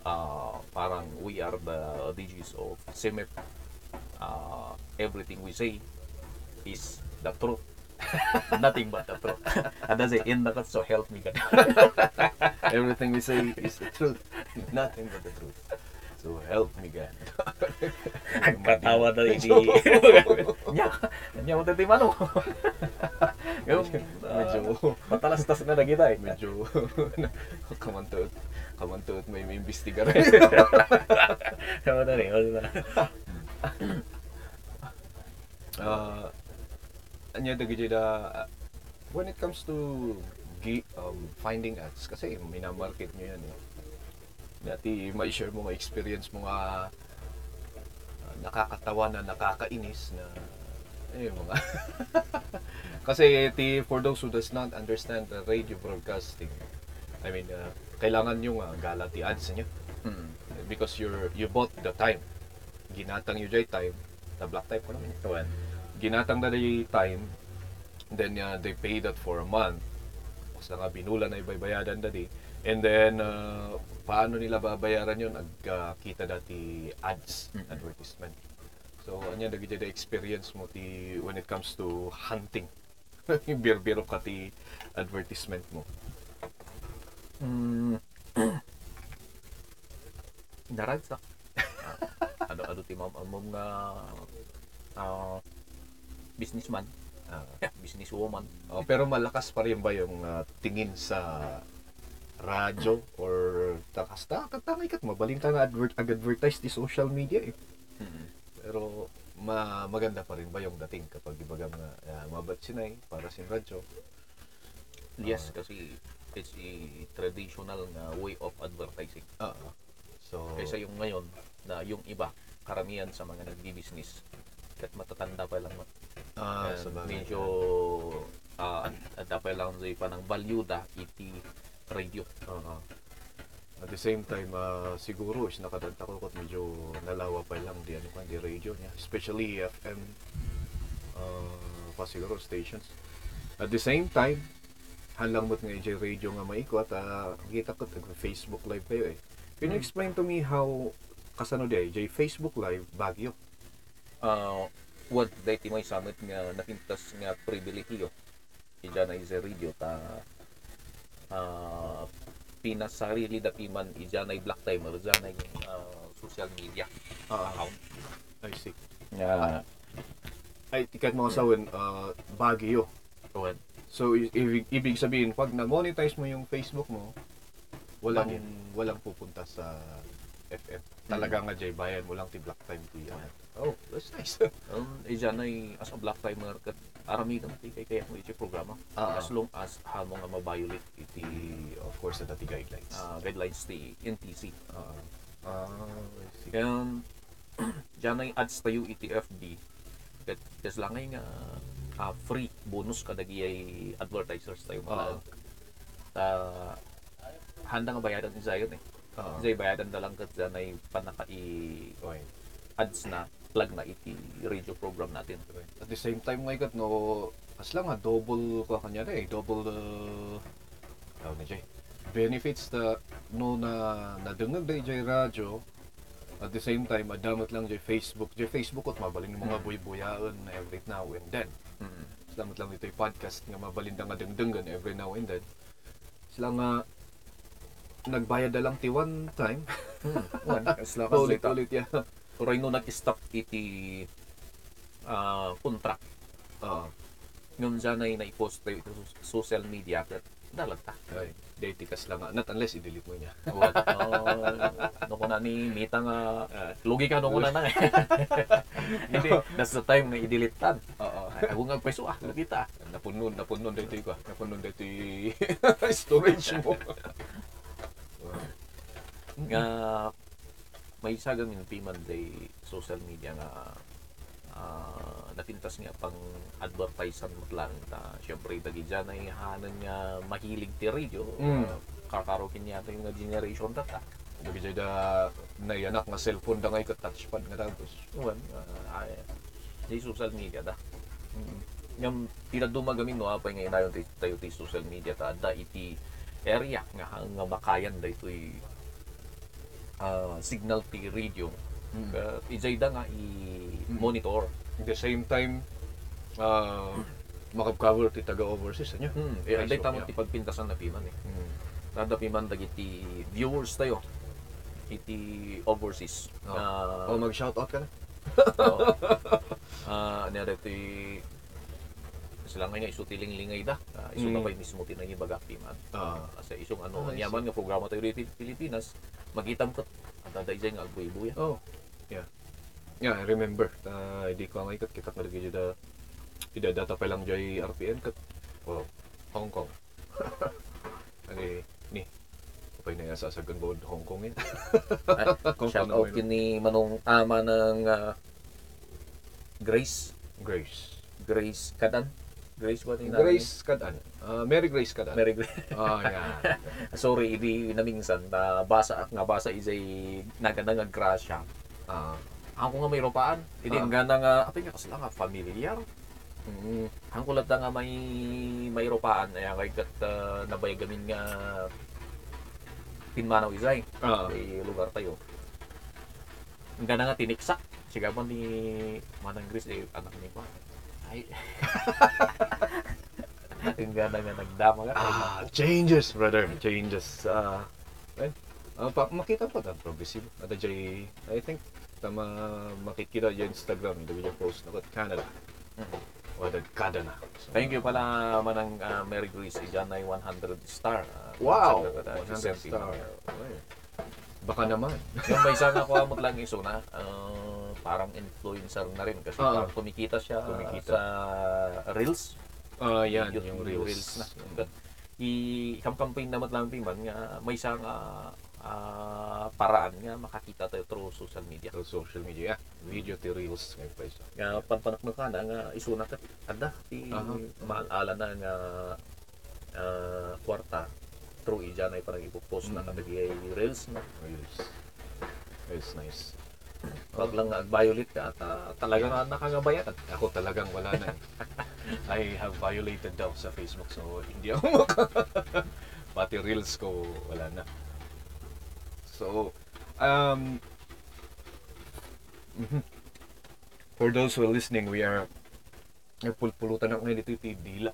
ah parang we are the DJs of SIMEP. Uh, everything we say is the truth. Nothing but the truth. Say in the so help me God. everything we say is the truth nothing but the truth so help me God Katawa na rin Nya, nya mo tati mano. Yung medyo matalastas na na kita eh. medyo kamantot kamantot may may imbestiga rin Kama na rin, wala na. uh, anya dagi da when it comes to um, finding ads kasi minamarket nyo yan eh. Dati ma-share mo, ma-experience mo nga uh, nakakatawa na nakakainis na eh mga kasi ti for those who does not understand the radio broadcasting I mean uh, kailangan nyo nga gala ti ads nyo Mm. because you're you bought the time ginatang you jay time na black type ko naman Kawan. Ginatang na day time then uh, they pay that for a month. Sa nga binula na ibaybayadan dati. And then uh, paano nila babayaran yun? Agkita dati ads Mm. advertisement. So anya dagi jay experience mo ti when it comes to hunting. Bir-biro ka ti advertisement mo. Mm. Naragsak. Ah, ano ano ti ma'am? Ma'am nga ah, businessman, Ah, businesswoman. oh, pero malakas pa rin ba yung uh, tingin sa radyo or takas ta katangay kat mabaling ka nga advert ag-advertise ti social media eh Mm. Pero ma maganda pa rin ba yung dating kapag ibaga nga uh, mabat sinay para sin radyo? Yes, kasi it's a traditional na way of advertising. Oo. So Kaysa yung ngayon na yung iba karamihan sa mga nagbi-business kahit matatanda pa lang ah, And sa bagay. medyo ah uh, dapat lang sa pa ng value da iti radio. Oo. At the same time, ah, siguro is nakadanta ko kot medyo nalawa pa lang di ano kan di radio niya, especially FM uh, pa siguro stations. At the same time, hanlang mo't nga yung radio nga maikot, ah, kita ko Facebook live kayo eh. Can you explain to me how kasano di ay Facebook live Baguio? Uh, what dahiti may summit nga napintas nga pribilehiyo ija na isa radio ta uh, pinasarili da piman ijan ay black timer dyan ay uh, social media account. I see. Yeah. Ay, tikat mga sawin, uh, Baguio. Well, So, i- ibig, ibig sabihin, pag na-monetize mo yung Facebook mo, walang, walang pupunta sa FM. Talaga nga, Jay, bayan mo lang ti Black Time Kuya. Oh, that's nice. um, ijan ay as a black timer kat arami kang ti kay kaya mo iti programa Ah, as long as hamo nga ma-violate iti of course, the guidelines. uh, guidelines ti NTC. Ah, ah, I see. Kaya dyan ay ads tayo iti FB. Kat kas lang ay nga ah, free bonus kadagi ay advertisers tayo mga. Oo. Ta handa nga bayadan ni Zion eh. Oo. Zay bayadan na lang kat dyan ay panaka i Okay. ads na plug na iti radio program natin. At the same time, ikat, no, as lang nga, double, ko kanya na eh, double, uh, tawag na Jay, benefits na, no, na, nadungag na Jay radyo, at the same time, adamat lang Jay Facebook, Jay Facebook at mabaling ng mga buy-buyaon every now and then. Mm. Salamat lang dito yung podcast nga mabalinda nga dengdengan every now and then. Sila nga, nagbayad na lang ti one time. One, as lang as ulit ulit ya. Pero no nag-stop iti ah, contract. Oo. Ngayon dyan ay naipost tayo ito social media kat dalagta. Ay, dati kas lang nga. Not unless i-delete mo niya. What? no ko na ni Mita nga lugi ka no ko na na eh. Hindi, that's the time nga i-delete tan. Oo. Ako nga peso ah, lugi ta. Napunon, napunon dito ko. Napunon dito storage mo. Nga may isa gamin piman day social media nga ah, napintas nga pang advertisan mo lang ta syempre dagi dyan ay hanan nga mahilig ti radio Mm. Ah, kakarokin niya yung nga generation tata Lagi dyan da nayanak nga cellphone da nga ika touchpad nga tapos. Well, uh, ay, di social media da. Yung tidak dumagamin no apay nga inayon tayo ti social media ta da iti area nga nga makayan da ito'y ah, signal ti radio. Mm. Uh, ijay da nga i-monitor. At the same time, uh, makapcover ti taga overseas niya. Hmm, eh, Ay, anday tamo ti pagpintasan na piman eh. Mm. Tada piman dagiti viewers tayo iti overseas. Oh. Ah, Oh, mag-shoutout ka na. Oo. Ah, ano ito sila ngayon isu tiling-lingay da. Uh, isu Mm. mismo tinangi bagaki man. Ah. Kasi isong ano, Ah, I yaman nga programa tayo dito sa Pilipinas, magitam ko. At ada dyan nga agbuy-buya. Oh, yeah. Yeah, I remember. Uh, hindi ko ang ikat. Kikat na lagi da. Ida data pa lang jay RPN kat. Oh, Hong Kong. Ani, ni. Kapag na sa gunboard Hong Kong yun. Kung Shout out yun. kini manong ama ng ah, Grace. Grace. Grace Kadan. Grace ba ni Grace Kadan. Uh, Mary Grace Kadan. Mary Grace. Ah, yeah. Sorry, hindi naminsan na basa nga basa isay naganda nga grasya. Ah, Ako nga may ropaan. Hindi Ah. ang ganda nga, ato nga kasla nga familiar. mm, Ang kulat na nga may may ropaan ay kay kat uh, nabayagamin nga Pinmanaw Izay. ah, May lugar tayo. Ang ganda nga tiniksak. Siga mo ni Manang Gris eh, anak ni ko. Ay. Ang ganda nga nagdama nga. ah, changes, brother. Changes. Ah, well, ah, pa, makita pa ta progressive. Ada jay, I think, tama makikita yung Instagram, yung yung post na Canada. Mhm. Wala kada na. So, Thank you pala manang uh, Mary Grace. Diyan ay 100 star. Ah, Wow! sa- sa- sa- 100 star. Well, Baka naman. yung may isang ako amot lang iso na ah, parang influencer na rin kasi Ah. parang kumikita siya Kumikita. sa Reels. Ah, yan, Video- yung reels. na. But, i-campaign naman lang piman nga may isang ah, ah, paraan nga makakita tayo through social media. Sa social media, yeah. Video to reels ngayon pa isa. Nga panpanak na kana nga isuna ka ada ti Aha. maala na nga ah, kwarta through ijan ay parang ipopost na Mm. ay reels na. Reels. Reels, nice. Wag lang nga violate ka at ah, talaga nga nakangabayan. Ako talagang wala na. I have violated daw sa Facebook so hindi ako maka... Pati reels ko wala na. So, um, mhm. for those who are listening, we are nagpulpulutan ako ngayon dito yung dila.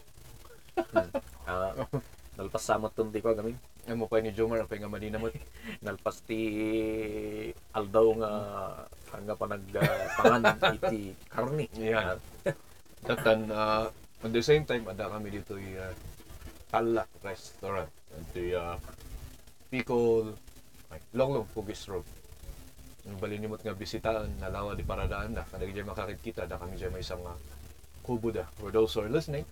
Ah, Nalpas samot tunti ko gamin. Ang mo pa ni Jomar, ang nga madinamot. Nalpas ti aldaw nga hanga pa nagpangan iti karni. Yan. Datan, uh, at the same time, ada kami dito yung uh, Tala Restaurant. At the uh, Picol, ay, Longlong Pugis Road. Ang balinimot nga bisitaan, nalawa di paradaan na. Kada dyan makakita, da kami dyan may isang uh, kubo da. For those who are listening,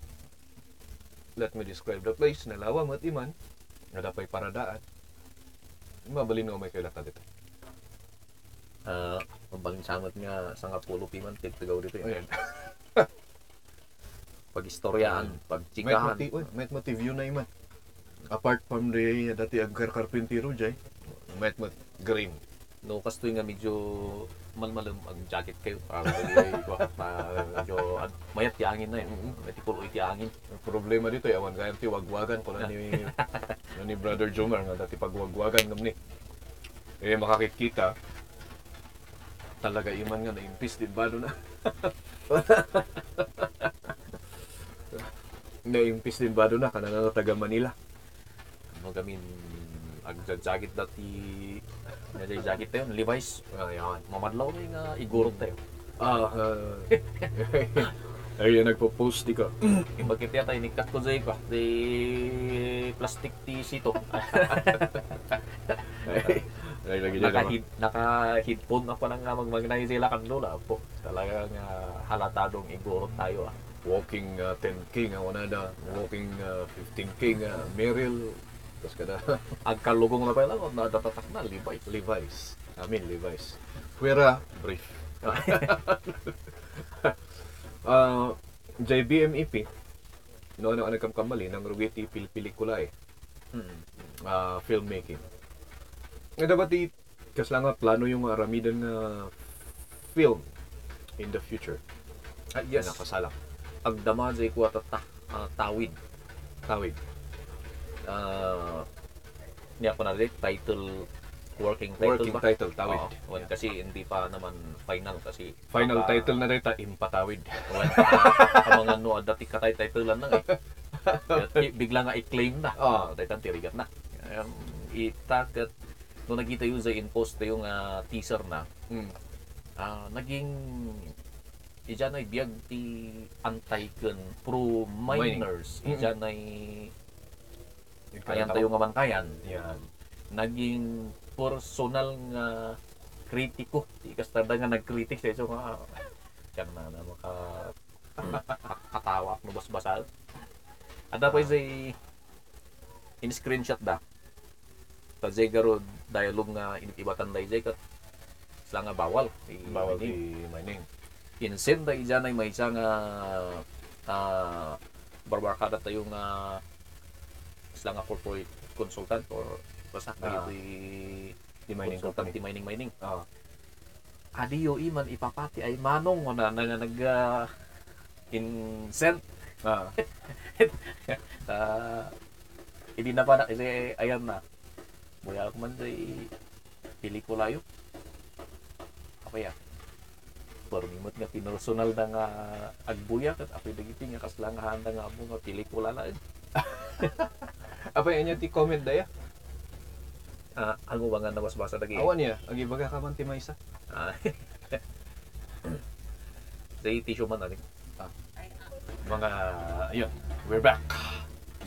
let me describe the place. Nalawa mo at iman, nga dapay paradaan. Mabalin nga may kailata dito. Ah, mabaling samot nga sa nga pulo piman tigtigaw dito Ayan. yun. Pag-istoryaan, May pag-chikahan. motive, uy, may yun na iman. Apart from the dati agkar karpintero jay, may mat green. No, kastoy nga medyo malmalum ang jacket kayo para medyo ad- mayat ti angin na yun. May tikulo iti angin. Ang problema dito ay awan kaya ti wagwagan ko na ni na ni brother Jomar nga dati pagwagwagan ngam ni. Eh makakikita talaga iman nga naimpis din ba na. naimpis din ba na kana na taga Manila. Ano gamin ang jacket dati nga jay jacket tayo, Levi's. Ayan. Mamadlaw na nga igurot tayo. Ah, uh, ay nagpo-post di ka. Bakit yata inikat ko jay ko di plastic ti sito. Ay lagi dyan naka. -head, naka headphone ako nang magmagnay sila kan lola po. Talagang uh, halatadong igurot tayo ah. walking uh, 10k nga wanada walking uh, 15k nga Merrill tapos kada Ang kalugong na pala ko na datatak na libay. Levi's amin Levi's. Fuera brief. Uh, JBMEP no ano ano kam kamali nang rugiti pil pelikula eh. Hmm. uh, filmmaking. Nga dapat i kas lang nga plano yung aramidan nga film in the future. Ah, yes. nakasalang Agdama jay ko at ta, ah, tawid. tawid Ah, niya ko na rin title working title working ba? title tawid Oo, wan, kasi hindi pa naman final kasi Final baka- title na rin ta, Impatawid. ah, ang mga no dati ka tay title lang eh. I- bigla nga i-claim na. Oo. Ah, daytan tirigat na. Um, itakat no nagita yun sa in-post na yung ah, teaser na Mm. ah, naging Ijan ay biyag ti antay ken pro miners. Mining. Ijan ay ayan tayo nga mankayan. Yan. Naging personal nga kritiko. Di kastada nga nagkritik sa iso nga yan na na maka katawa no basbasal. Ada pa isay in screenshot da. Ta jay garo dialogue nga inibatan da jay kat sila nga bawal. Di Bawal di mining. insen da ijan ay may isang uh, uh, barbarkada tayo nga sila nga corporate consultant or basta Ah. uh, di Di mining consultant di mining mining Ah. adiyo iman ipapati ay manong na na nga nag uh, incent Ah. uh, hindi na pa na kasi ayan na. Buya ko man say pelikula yun. Apa ya permimot nga pinersonal na nga agbuya kat apoy dagiti nga kaslangahan na nga mo nga pelikula na Apa niya ti comment daya? ah ano ba nga nabasbasa dagi Awan niya. Ang ibaga ka man ti Maysa. ah Say tissue man ani Mga, ayun. We're back.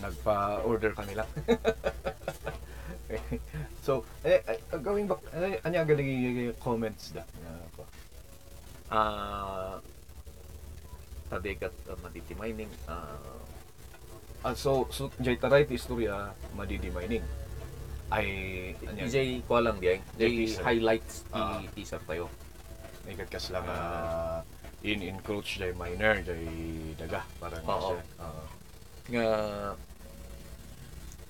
Nagpa-order kanila. so, eh, eh, going back, ano, ano yung galing comments da? Ah uh, matiti mining ah Ah, so, so, jay taray ti istorya, madidi mining. Ay, ano yan? DJ ko lang. Jay Jay highlights Ah. di teaser tayo. Ikat kas lang uh, in encroach jay minor, jay daga. Parang Oo. siya. Ah. Nga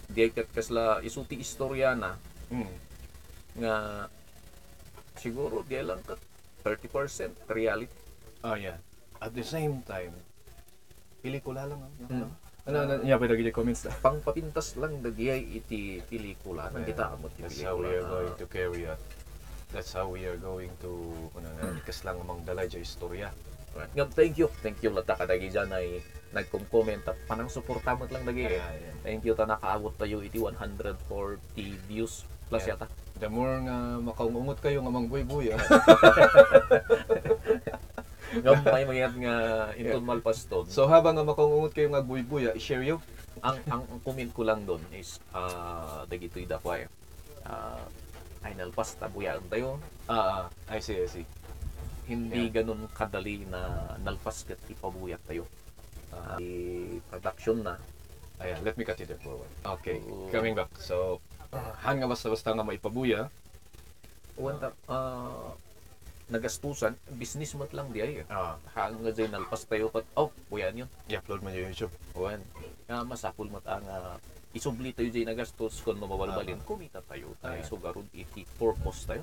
di kat kasla isuti istorya na Mm. nga siguro di lang kat 30% reality. Oh, yeah. At the same time, pelikula lang. ah. Mm. Ano, ano, niya pa lagi comments na. Pangpapintas lang dagiyay iti pelikula nang kita amot ti That's how we are going to carry on. That's how we are going to, ano na, kas lang amang dalay dyan istorya. Right. Thank you. Thank you lata kadagi dyan ay nagkom-comment at panang suporta mo lang lagi eh. Thank you ta nakaabot tayo iti 140 views plus Yeah. yata. The more nga makaungungot kayo nga mangbuy-buy, ah. Ngam may mga nga inton malpaston. So habang nga makaungungot kayo nga buy-buy, ah, i-share yo. ang ang comment ko lang doon is ah dagitoy da kway. Ah ay nalpas tabuyan tayo. Ah, ah, I see, I see. Hindi ganun kadali na nalpas kat ipabuyat tayo. I production na. Ayan, let me cut you there for a while. Okay, Oo. coming back. So, han nga basta-basta nga maipabuya, Wanta ah nagastusan business mat lang di ay. ah, Hang nga dyan nalpas tayo kat oh buyan yun. i-upload mo yung YouTube. Wan. Nga masapul mat ang ah, isubli tayo dyan nagastos kung mababalbalin kumita tayo tayo Ah. so garud iti purpose tayo.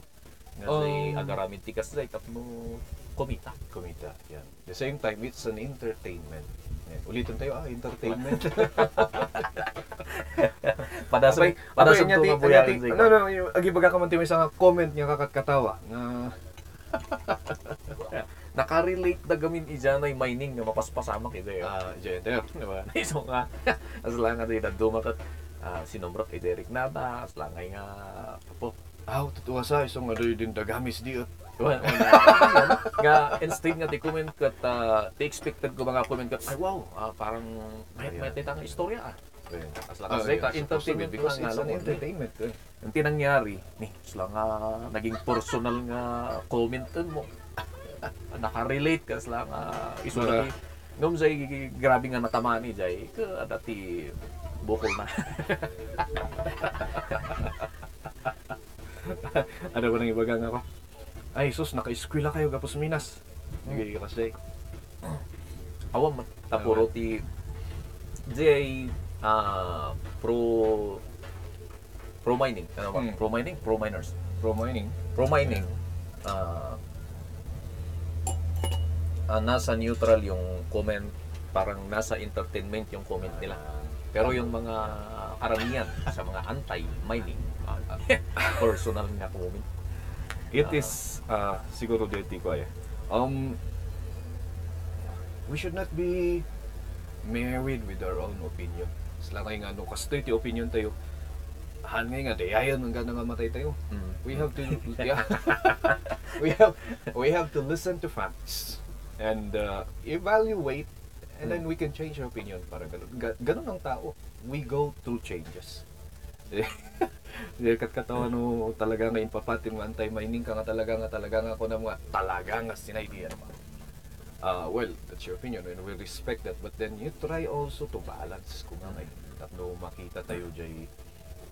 Nga say agaramin tikas day tapno kumita. Kumita. Yan. The same time, it's an entertainment. Yan. Ulitin tayo, ah, entertainment. Padasay abay, to kabuyan nyati- say No, no, yung agi baga ka man tayo sa comment niya kakatkatawa. Nga, Nakarelate na gamin ijanay mining nga mapaspasama kay Derek. ah, gender. diba? Iso nga as lang nga din dumakat ah sinombrok kay Derek Nada, as lang nga po. Aw, totoo sa isang nga din dagamis di. Diba? nga instead nga ti comment kat ah, ti expected ko mga comment kat ay wow, ah, parang may may titang istorya ah. Ayun. As lang kasi yeah, ka entertainment because it's an entertainment. eh. Ang tinangyari, ni, sila nga naging personal nga comment mo. Nakarelate ka sila nga isulati. Ngam say grabe nga natamani jay ka dati bukol na. Ano ba nang ibaga nga ko? Ay, sus, naka-eskwela kayo gapos Minas. Hindi ka kasi. Awam tapuro ti jay ah pro pro mining ano ba? Hmm. Pro mining, pro miners. Pro mining. Pro mining ah ah, nasa neutral yung comment parang nasa entertainment yung comment nila. Pero yung mga karamihan sa mga anti-mining, ah, personal nga comment. It is, uh, siguro dito ko ay, um, we should not be married with our own opinion. Sila kayo nga, no, kasi ito opinion tayo, han nga nga, dayayan ng gana nga matay tayo. Mm. We have to, yeah, we have, we have to listen to facts and uh, evaluate and then we can change our opinion. Parang ganun. Ga- ganun ang tao. We go through changes. Dahil kat katawan no talaga nga impapatin mo anti-mining ka nga talaga nga talaga nga ako na mga talaga nga sinaidiya naman. Uh, well, that's your opinion and we respect that. But then you try also to balance kung nga may tatlo makita tayo jay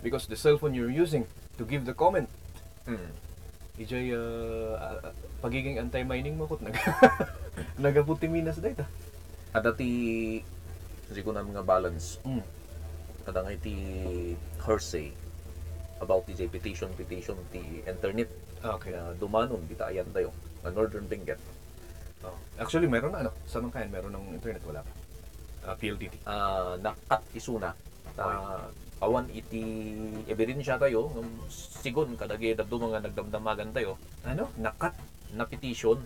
because the cellphone you're using to give the comment Mm. Ijay uh, uh, pagiging anti-mining mo kot nag nagaputi minas data. Ada ti kasi ko na mga balance. Mm. Kada nga ti Hersey about ti petition petition ti internet Okay. kaya dumanon kita ayan tayo nga Northern Benguet Oh. Actually meron na ano, sa Mangkayan meron ng internet wala pa. Uh, PLDT. ah nakat isuna ta awan iti ebidensya tayo ngam sigon kadagi dadto mga nagdamdamagan tayo Ano? Nakat. na petition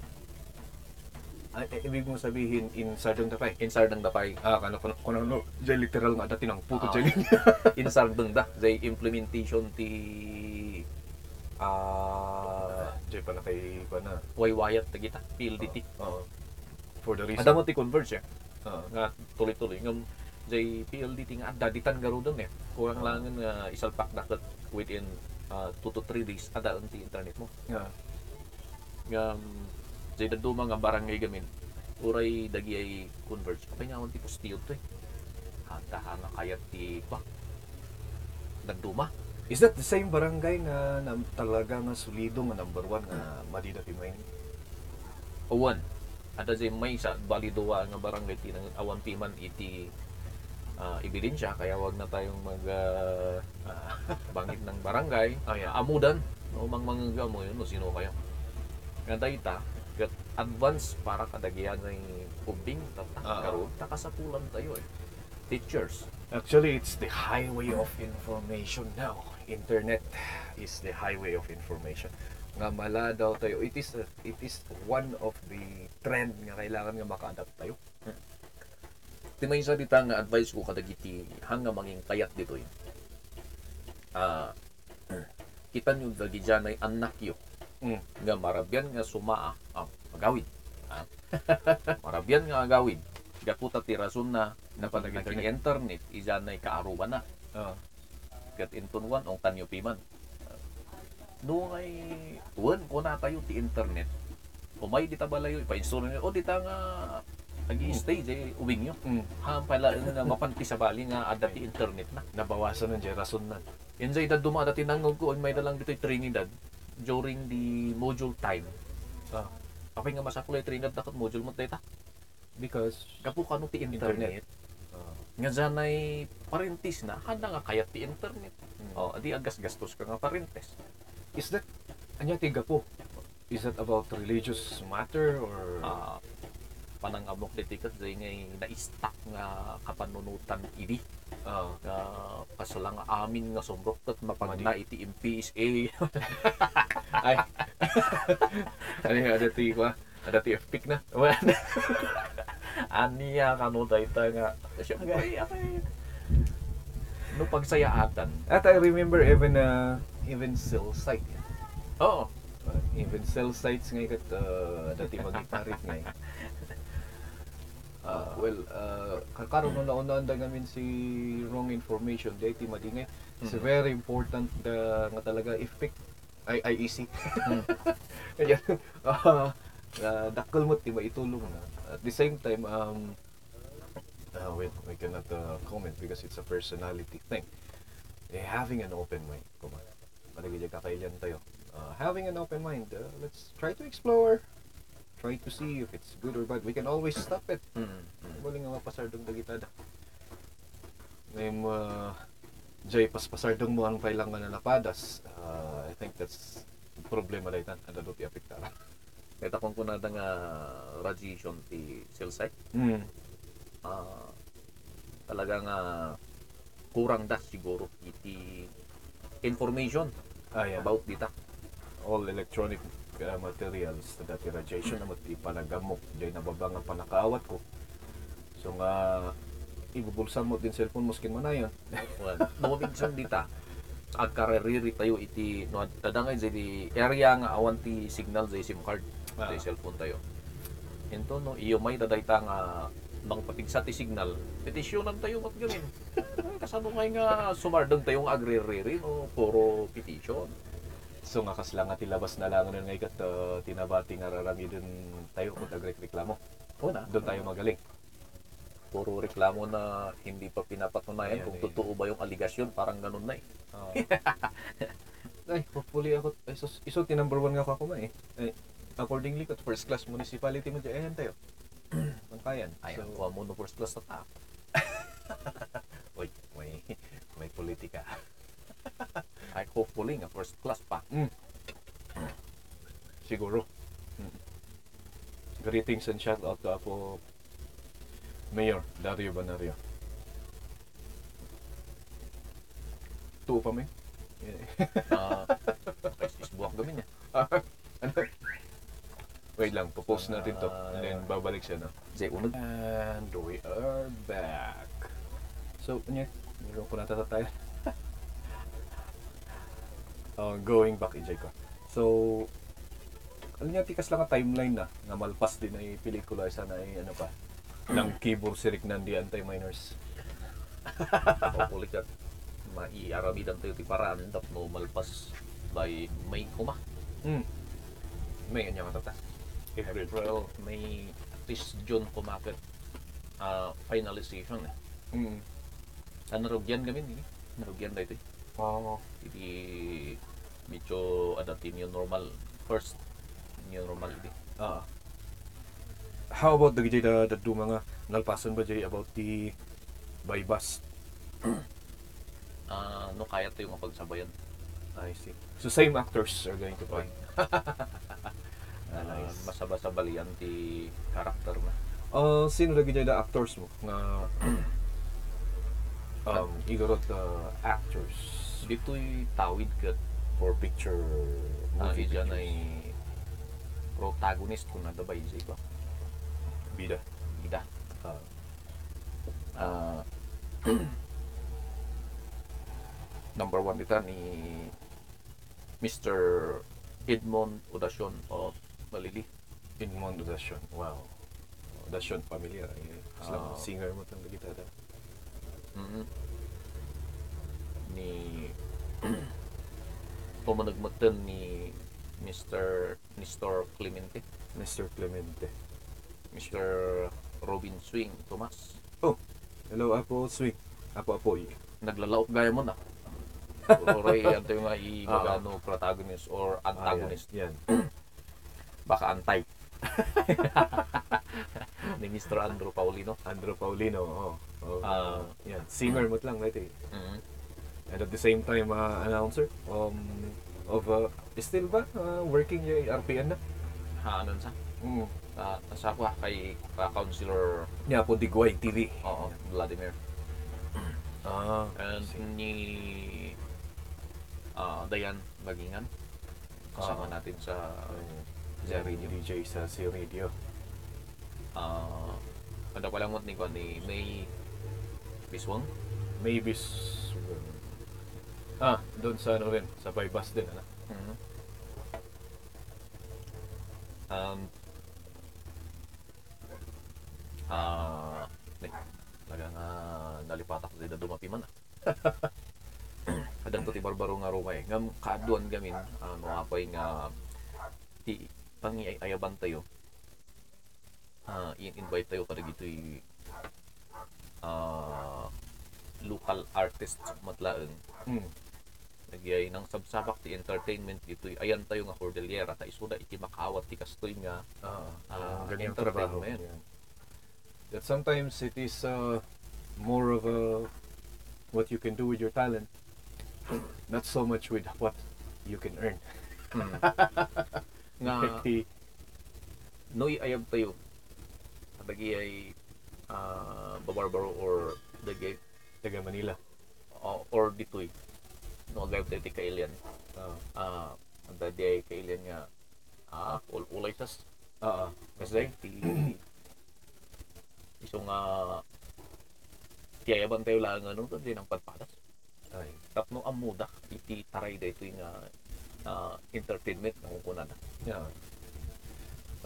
Ay, eh, ibig mo sabihin in Sardong Tapay. insar ng dapay Ah, kano kano kano no, jay literal nga dati ng puto Ah. jay. insar deng da jay implementation ti ah jay pa na kay pa na. waywayat ta kita PLDT Oo. For the reason. ada mo ti converge eh. Oo. nga tuloy-tuloy ngam jay PLDT nga adda ditan garudon eh kurang Ah. langan nga isalpak dapat within 2 to 3 days ada ang ti internet mo Nga. nga jay dadto mga barangay gamin uray dagi ay converge kapay nga ti postiyod to eh handa nga kayat ti pa nagduma Is that the same barangay nga na, talaga nga solido nga number one nga Madida Pimain? Uwan. Ada jay may sa balidowa nga barangay ti nang awan piman iti ah, ebidensya kaya wag na tayong mag ah, ah, bangit ng barangay. Oh, yeah. Amudan. No mang mga mo yun no sino kayo. Nga dayta kat advance para kadagian ng ubing tata karon takasapulan tayo eh. Teachers. Actually, it's the highway of information now. Internet is the highway of information. Nga mala daw tayo. It is a- it is one of the trend nga kailangan nga maka-adapt tayo. Ti may isa dita nga advice ko kadagiti hanga manging kayat dito yun. Ah, kita nyo dagi dyan ay anak yo. Mm. Nga marabyan nga sumaa. Ah, agawid. Ah. marabyan nga agawid. Gaputa ti rason na Napanag naging internet. internet. Iyan ay kaaruban na. Ah. Kat intunwan ong tanyo piman. No ay tuwan ko na tayo ti internet. Umay di ta balayo ipa-install niyo. O di ta nga nag-stay jay uwing yo. Mm. Ha pala nga mapanti sa bali nga ada ti internet na. Nabawasan ng jay rason na. Yan jay dad dumada tinangog ko may dalang dito Trinidad during the module time. Ah. Kapay nga masaklay Trinidad dapat module mo data. Because Kapu kanu ti internet. Ah. Nga janay parentis na handa nga kayat ti internet. Mm. Oh, adi agas gastos ka nga parentes. is that anya tiga po? Is that about religious matter or Ah, panang amok ditikat jay ngay na-stack nga kapanunutan idi. ah, nga kasalang amin nga sombrok kat mapag Madi. na iti MPSA ay ano yung ada ti ko ada ti epic na aniya kanu dayta nga syempre ay no pagsayaatan at I remember even uh, even cell site. Oo. Uh, even cell sites ngay kat uh, dati magiparit ngay. Uh, well uh, karon no naunaan da ngamin si wrong information dati madingay it's Mhm. very important uh, nga talaga epic ay IEC Mm. kaya uh, uh, dakkel mo ti maitulong na at the same time um uh, wait, we cannot uh, comment because it's a personality thing eh, having an open mind kuma malagay kakailan tayo uh, having an open mind uh, let's try to explore try to see if it's good or bad we can always stop it Mm. Muli nga mapasardong dagitada. Ngayon uh, Jay, paspasardong mo ang kailangan na napadas. Uh, I think that's problema na itan. Ano doon apektara. Kita kong kunada nga radiation ti cell site Mm. ah talaga nga kurang da siguro iti information Ah, yeah. about dita all electronic uh, materials na dati radiation na mati panagamok. Jay, nababa nga panakaawat ko. So nga, ibubulsan mo din cellphone mo skin mo na yun. Well, no dita ag kareriri tayo iti no tadangay di area nga awan ti signal sa SIM card Ah. cellphone tayo. Ento no iyo may dadayta nga bang patigsa ti signal petisyonan tayo mat gamin. Kasano ngay nga sumardong tayo nga agririri no puro petition. So nga kasla nga tilabas na lang nun ngay kat uh, tinabati nga rarami dun tayo kung agreklamo. Una, Doon tayo magaling. puro reklamo na hindi pa pinapatunayan Ayan, kung eh. totoo ba yung aligasyon parang ganun na eh. Ah. ay, hopefully ako, ay, so, iso, number one nga ako man eh. Ay, accordingly, kat first class municipality mo dyan, tayo. Pangkayan. Ay, so, ang mo no first class na ta. Uy, may, may politika. Ay, hopefully nga first class pa. Siguro. Mm. Greetings and shout out to ako Mayor Dario Banario. Tuo pa may? Ah, uh, buwak gamin niya. Wait lang, popost natin to. And then babalik siya na. Jay, unod. And we are back. So, ano Meron ko nata tayo. uh, going back, enjoy ko. So, alam niya, tikas lang ang timeline na. Na malpas din ay pelikula. Sana ay ano pa. ng keyboard si Rick Nandi Anti-Minors. Hopefully ka maiaramidan tayo ti paraan tap no malpas by May kuma. Hmm. May kanya katata. April. April, May, at least June kumakit. Ah, finalization eh. Hmm. Sa narugyan kami ni. Narugyan tayo ito. Oo. Hindi medyo adatin yung normal first new normal di. Ah. How about the the, the, the mga nalpasan ba jay about the by bus? Ah, no kaya tayo nga pagsabayan. I see. So same actors are going to play. Ah, nice. Masaba-sabalian ti karakter na. Uh, sino lagi dyan the actors mo? Nga um, igorot uh, actors Dito'y tawid kat for picture ah, movie dyan pictures. ay protagonist kung nadabay sa iba. bida. Ida. Ah. Ah, number one dita ni Mr. Edmond Udasyon of Malili. Edmond Dasyon. Wow. Dasyon, familiar. Eh, Ah. singer mo itong gitada. Mhm. Ni pumanagmatan ni Mr. Nestor Clemente, Mr. Clemente. Mr. Robin Swing Tomas. Hello, Apo Swing. Apo Apo. Naglalaop gaya mo na. Oray, anto yung nga i magano protagonist or antagonist. Ah, yan. Baka antay. ni Mr. Andrew Paulino. Andrew Paulino. Oh. oh. Ah. yan. Singer mo lang, right? eh. Mhm. And at the same time, uh, announcer um, of, uh, still ba uh, working yung RPN na? Haanan sa. Mm. Uh, nasa ako ah, kay uh, Councilor Niya po Digway TV. oo, Vladimir. Ah, And ni ah, Dayan Bagingan. Kasama Ah. natin sa sa radio DJ sa C Radio. ah ano pa lang mo ni ko ni May Biswang. Maybe s- Ah, doon sa ano rin, sa Bypass din, ano? Mhm. Um, ah, uh, naga nga nalipatak ko dito dumapi man ah. Kadang to ti barbaro nga rumay. Ngam kaaduan gamin ano apay nga ti pangiayaban tayo. Ah, i-invite tayo kada gito'y ah local artists matlaeng Hmm. nagyay ng sabsabak ti entertainment dito'y ayan tayo nga Cordillera ta isuda iti makawat ti kastoy nga ang ganyang entertainment. trabaho. Yan. That sometimes it is uh, more of a what you can do with your talent, not so much with what you can earn. nga noy ayab tayo. Dagi ay ah, babarbaro or dagi taga Manila. uh, or ditoy. No agayab tayo ti kailian. Ah, ah ang dadi ay kailian nga ah ul ulay sas ah, ah. kasi ti iso nga tiyayaban tayo lang ano to din ang padpadas Ay. tapno amuda iti taray da ito nga ah, entertainment na kukunan na Yeah.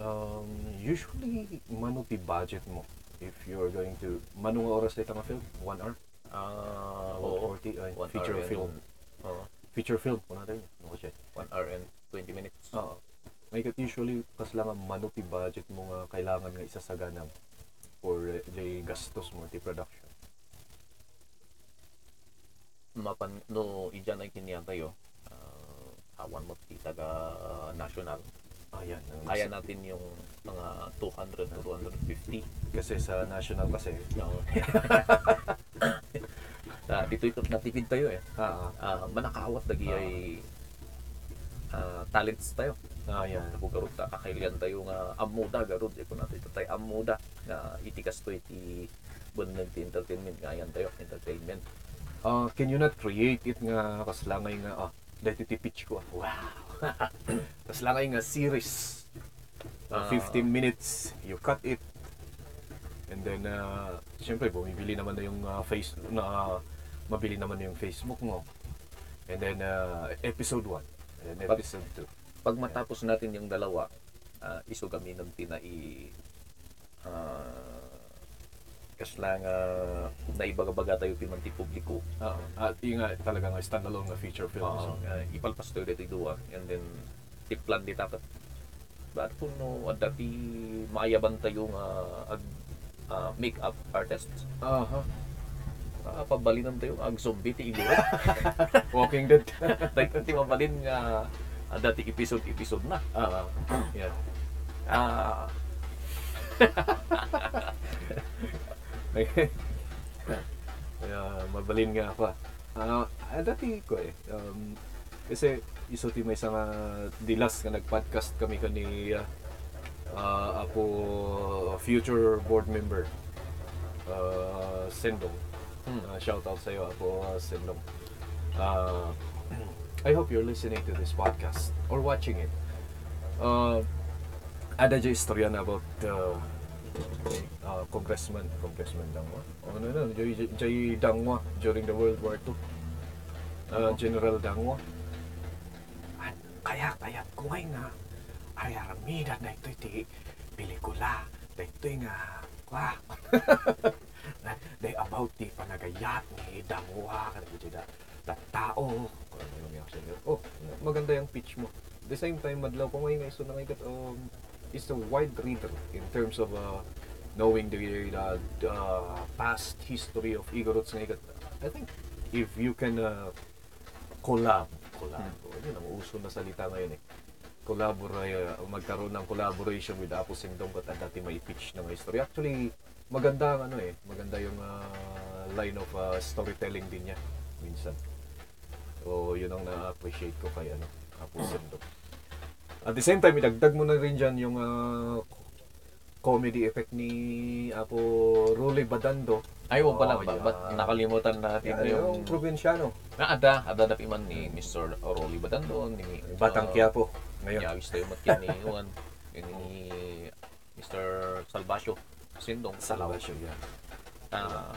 Um, usually, mano budget mo if you're going to... Mano nga oras tayo nga film? One hour? ah Or oo 40? Ay, One feature hour and- film. oo Feature film. Kung natin yun. Ano siya? 1 hour and 20 minutes Oo. May usually kas lang ang mano ti budget mo nga kailangan nga isasaganang for uh, the gastos mo ti production. mapan no ijan ay kiniya tayo ah, awan mo ti taga national Ayan. kaya natin yung mga 200 to 250 Kasi sa national kasi. no? Ah, dito ito natipid tayo eh Ah, Ah, manakawat dagi Ah. ay ah, talents tayo ah, ayan. Ako garot ta kakailan tayo nga amuda garot ito natin ito tayo amuda na itikas to iti bunag ti entertainment nga yan tayo entertainment Uh, can you not create it nga kaslangay nga ah dahil ti pitch ko ah. Wow. kaslangay nga series. Uh, Ah. 15 minutes, you cut it. And then uh, syempre bumibili naman na yung uh, face na mabili naman na yung Facebook mo. And then uh, episode 1 and then Pag- episode 2. pag matapos natin yung dalawa uh, iso kami ng tinai uh, kasla nga naibaga-baga tayo pimanti publiko Ah, at yung nga talaga nga standalone nga feature film. uh, uh, ipalpas tayo dito duwa and then tiplan di tapat ba't kung no at dati maayaban tayo nga ag uh, make-up artist Aha. uh, pabalinan tayo ag zombie ti iguro Walking Dead. tayo ti mabalin nga uh, dati episode episode na Ah, ah. yeah. ah Kaya mabalin nga ako. Ah, ah, dati ko eh. Um, kasi iso ti may isang uh, dilas nga nag-podcast kami kani uh, ah, ako future board member uh, Sendong. Hmm. Ah, shout out sa iyo ako uh, Sendong. Ah, I hope you're listening to this podcast or watching it. Uh, ada istorya na about uh, uh, congressman, congressman Dangwa. O ano na, Jay, Jay Dangwa during the World War II. Uh, General Dangwa. At kaya, kaya, kumay nga, ay aramida na ito iti pelikula. Na ito nga, kwa. They about the panagayat ni Dangwa, kada ito da, da tao. Ano yung. Oh, maganda yung pitch mo. The same time, madlaw ko ngayon nga iso na ngayon um, is a wide reader in terms of uh, knowing the, the, the past history of Igorots ngayon. I think if you can uh, collab, collab, hmm. yun ang uso na salita ngayon eh. Collaborate, uh, magkaroon ng collaboration with Apo Singdong at dati may pitch ng history. Actually, maganda ang ano eh, maganda yung uh, line of uh, storytelling din niya minsan. So, yun ang na-appreciate ko kay ano, Apo Singdong. At the same time, idagdag mo na rin dyan yung uh, comedy effect ni Apo Rolly Badando. Ay, wag pala Oh, ba? yeah. Ba't nakalimutan natin Yung, yung... yung probinsyano. Na ada, ada na piman ni Mr. Rolly Badando, ni Batang uh, Quiapo. Ngayon. Yawis tayo matkin ni Juan, ni Mr. Salvacio, Sindong, Salvation, yeah. Ah,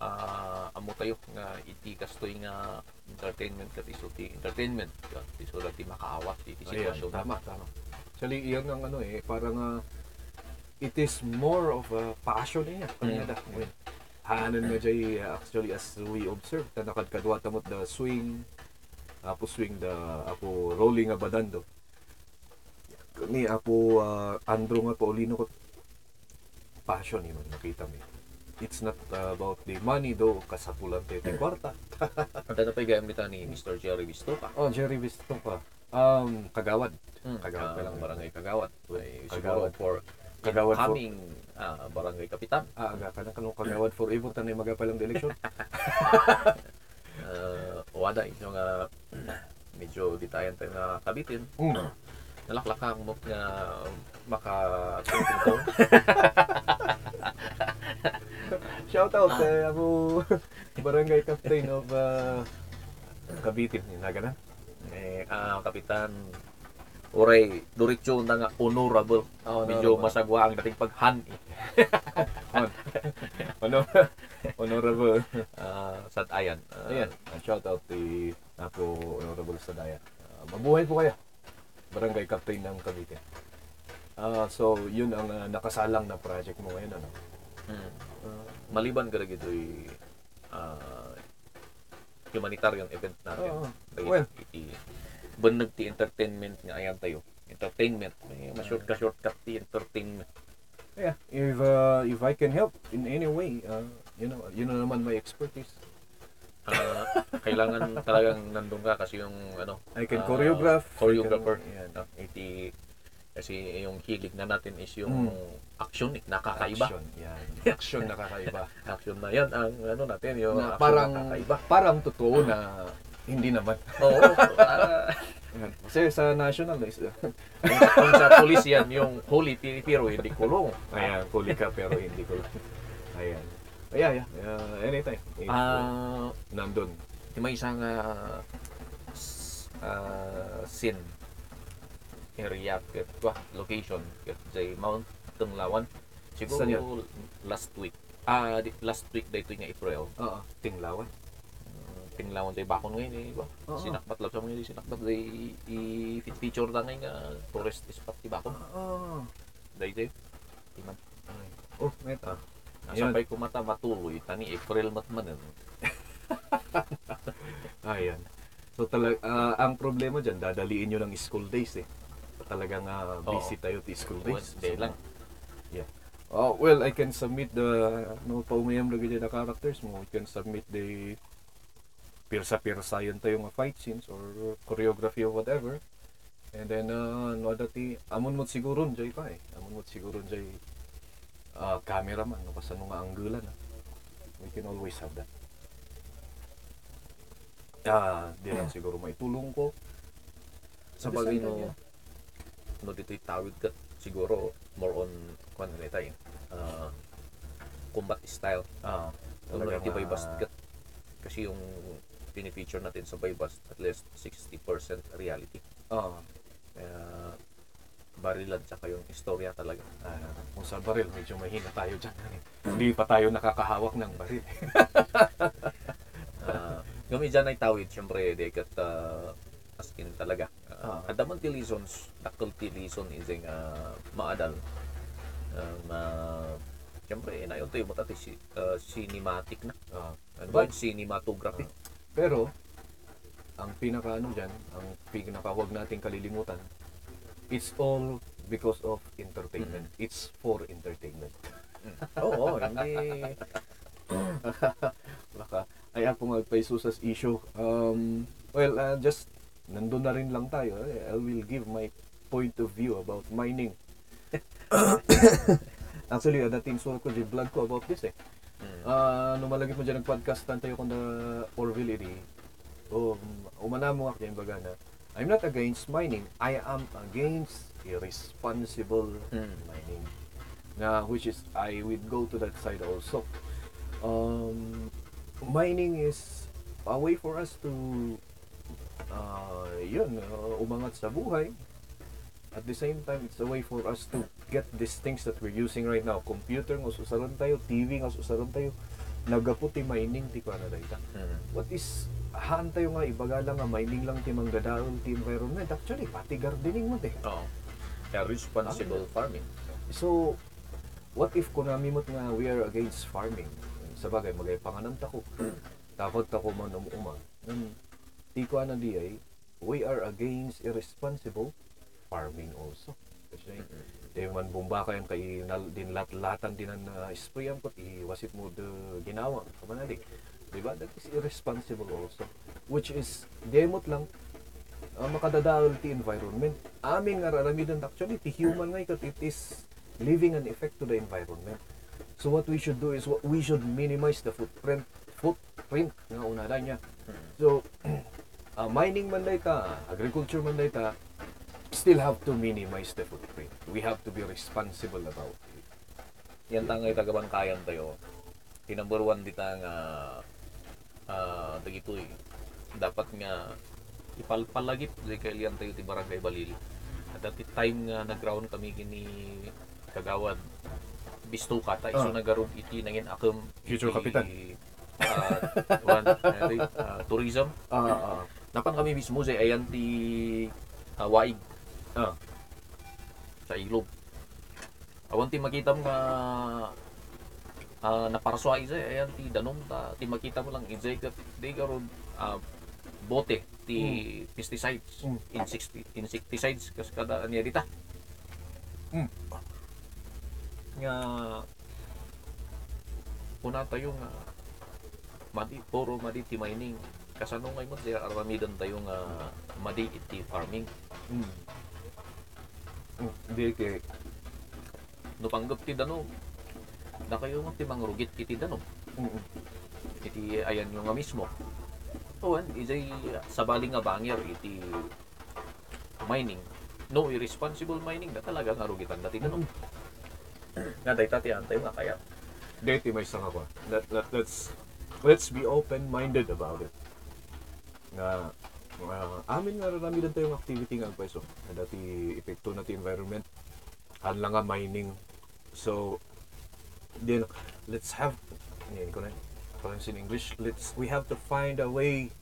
ah, amo tayo nga iti kastoy nga entertainment kat iso ti entertainment kat iso ti makaawat ti ti Ayan, sitwasyon tama, tama. Actually, iyan ang ano eh, parang uh, it is more of a passion niya. Kanya Mm. da. Hanan nga jay uh, actually as we observe, ta nakadkadwa tamot the swing, apo swing the apo rolling nga badando. Ni apo uh, Andro nga Paulino ko passion man nakita mi. It's not uh, about the money though, kasapulan tayo ti kwarta. At na pa gamita ni Mr. Jerry Vistopa. Oh, Jerry Visto pa. Um, kagawad. Hmm, Kagawad pa lang. barangay Kagawad. Ay, Kagawad. for Kagawad for- incoming ah, barangay kapitan. Ah, aga ka na kanong kagawad forever tanay magapalang election. Uh, wada yung nga medyo ditayan tayo na kabitin. Mm. Nalaklakang mo nga maka ko. Shout out kay ako barangay captain of uh, Cavite ni Nagana. eh, ah, kapitan Oray, diretso na nga honorable. Oh, Medyo honorable. masagwa ang dating paghan eh. Honor, honorable. Ah, sad ayan. Ah, Ayan, uh, shout out kay ako honorable sa daya. Uh, mabuhay po kayo. Barangay captain ng Cavite. Ah, so yun ang uh, nakasalang na project mo ngayon ano. hmm. Ah, maliban ka ito uh, humanitarian event natin. Oo. Dahil Well. iti banag ti entertainment nga ayan tayo. Entertainment. May ma-short ka shortcut ti entertainment. Yeah, if uh, if I can help in any way, uh, you know, yun na naman my expertise. Ah, kailangan talagang nandun ka kasi yung ano I can ah, choreograph. choreographer I can- yan. Ah, iti kasi yung hilig na natin is yung Mm. action eh, nakakaiba Action, yan. Action nakakaiba. action na yan ang ano natin yung na action parang nakakaiba parang totoo na hindi naman. oo Yan. Kasi sa national is kung, sa- kung sa police yan yung holy pero hindi kulong ayan, huli ka pero hindi ko. Ayan. Ayan, yeah, yeah. anytime. If, ah nandun. Di may isang s- ah, scene area ket wa location ket jay Mount Tunglawan siguro Saan last week ah di- last week dayto nga April Oo, tinglawan. uh, Tinglawan tay bakon ngayon eh ba Oo. sinakbat lang sa mga sinakbat day i feature na ngayon nga tourist spot ti bakon Oo. day day timan Oh, meta. Nasabay ko mata matuloy tani April mat man eh. Ayan. So talag ang problema diyan dadaliin niyo ng school days eh. Talagang uh, Oo. busy tayo ti school days. Wednesday lang Yeah. Oh, well, I can submit the no paumayam ganyan na characters mo. You can submit the pirsa-pirsa yun tayo nga fight scenes or choreography or whatever. And then, uh, no dati, amon mo siguro jay pa eh. Amon mo siguro jay uh, cameraman, no, basta nung anggulan. ah. We can always have that. Ah, di lang siguro may tulong ko. sa bagay no no dito tawid ka siguro more on kwan na tayo uh, combat style Ah, ano talagang, iti ah, kat kasi yung pinifeature natin sa bay bast at least 60% reality ah, kaya barilan tsaka yung istorya talaga. Ah, kung sa baril, medyo mahina tayo dyan. Hindi pa tayo nakakahawak ng baril. Uh, yung dyan ay tawid, syempre, di kat uh, askin talaga. Uh, Ah. Adaman ti reasons, dakkel ti reason is nga maadal. Uh, ma, syempre, inayon tayo mo tati si, uh, cinematic na. Ah, Ano ba cinematography? pero, ang pinaka ano dyan, ang pinaka huwag nating kalilimutan, it's all because of entertainment. It's for entertainment. Oo, oh, hindi. Baka, ay ako magpaisusas issue. Um, well, uh, just, nandun na rin lang tayo. Eh, I will give my point of view about mining. Actually, uh, dating sulat ko, di vlog ko about this eh. Ah, no malagi mo dyan nag-podcast tayo kung na Orville iri. Um, umana mo nga kaya baga na, I'm not against mining. I am against irresponsible Mm. mining. Na which is I would go to that side also. Um, mining is a way for us to uh, yun, uh, umangat sa buhay. At the same time, it's a way for us to get these things that we're using right now. Computer nga usaran tayo, TV nga usaran tayo. Nagaputi mining ti ko na dayta. Mm. What is haan tayo nga ibaga lang nga mining lang ti manggadaon ti environment. Actually, pati gardening mo te. Oo. Kaya responsible farming. So, what if kunami mo't nga we are against farming? Sa bagay, magay panganan ta ko. Dapat ta ko man umuma. Mm. Ti ko na di ay, we are against irresponsible farming also. Kasi di man bumba kayo kay nal, din ang uh, sprayan ko, iwasit mo de ginawa. Kamanali. Diba? That is irresponsible also. Which is, demot lang, uh, makadadaol ti environment. Aming nga raramidan actually, ti human nga ikat, it is leaving an effect to the environment. So what we should do is what we should minimize the footprint footprint nga una niya. So uh, mining man day ta, agriculture man day ta, still have to minimize the footprint. We have to be responsible about it. Yan tangay tagabangkayan tayo. Ti number one dita nga ah dagitoy dapat nga ipalpalagip di kay liyan tayo ti barangay Balili. At dati time nga nag-ground kami kini kagawad bisto kata iso Ah. nagarog iti nangin akam Future kapitan. uh, one, uh, uh, tourism Ah, ah, napan kami mismo sa ayan ti uh, waig Ah. sa ilog awan ti makita mo nga uh, naparaswa isa ayan ti danom ta ti makita mo lang izay ka di karon ah, bote ti pesticides Mm. insecti insecticides kas kada niya dita Mm. nga una tayo nga madi puro madi ti mining kasano ngay mo siya aramidan tayo nga madi iti farming Mm. Hindi kay no panggap ti danom na kayo nga ti mangrugit iti danom mm, iti ayan yung nga mismo. Tuwan ijay sabali nga bangir iti mining. No irresponsible mining na talaga nga rugitan dati danom nga day tati antay nga kaya. Dati may isang ako. Let, let, let's, let's be open-minded about it. Nga, uh, amin nga rarami din tayong activity nga pweso. Na dati epekto na ti environment. Han lang nga mining. So, then, let's have, yan ko na, parang in English, let's, we have to find a way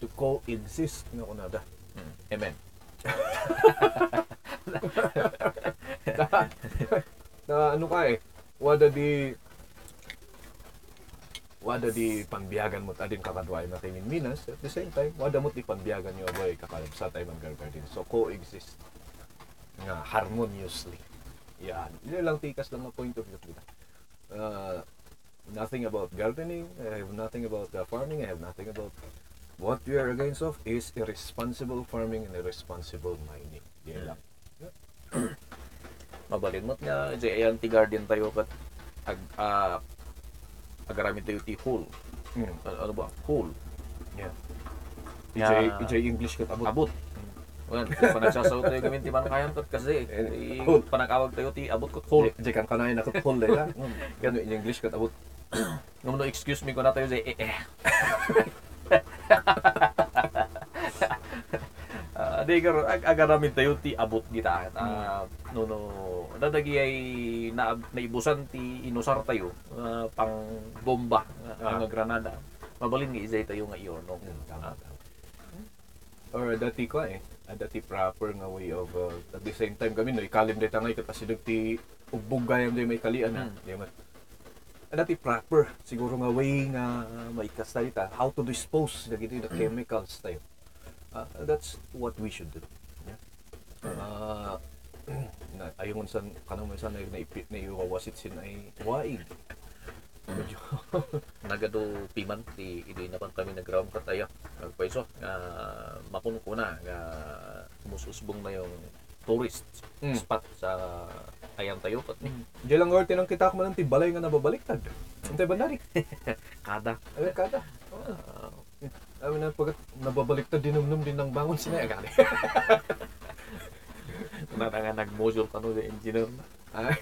to coexist nga kunada. Mm, amen na ano ka eh, wada di wada di panbiyagan mo adin kakadway na kay Minas. At the same time wada mo di panbiyagan yo boy kakalab sa tayo man garden so coexist nga harmoniously. Yan. Yun lang tikas lang ang point of view kita uh, nothing about gardening I have nothing about uh, farming I have nothing about. What we are against of is irresponsible farming and irresponsible mining. Yan lang. Mabalin mo't nga ayan ti garden tayo kat ag uh, agaramit tayo ti hole Mm. ano, ano ba hole Yeah. Yeah. EJ, EJ English kat abot. abot Well, pa nagsasaw tayo gamin ti manakayan kat kasi Eh, eh, panakawag tayo ti abot kot hole EJ kan kanay na kat hol dahil Gano in English kat abot. Ngam no excuse me ko na tayo jay eh eh Adi karo ag agaramin tayo ti abot kita. Ah, no no dadagi ay na naibusan ti inusar tayo ah, pang bomba ah, nga granada. Mabalin nga izay tayo nga iyon no. Ah, Or dati ko eh. Dati proper nga way of uh, at the same time kami no ikalim dita nga kasi ti ubbog gayam di may kalian ha. Di man. Dati proper siguro nga way nga maikas tayo ta how to dispose dagiti the chemicals tayo. Ah, that's what we should do. Yeah. Ah, na ayon sa kanang man sa na naipit na iwawasit sin ay waig. Medyo nagado piman ti idi na pan kami naground kataya nagpaiso nga mapuno ko na nga mususbong na yung tourist Mm. spot sa ayan tayo kat ni Di lang orte nang kita ko man ti balay nga nababaliktad. Untay ba nari? kada Ay kada. ah, Amin na pag nababaliktad dinumnum din ng bangon sila agad. na nga nag-module kanu the engineer na Ay,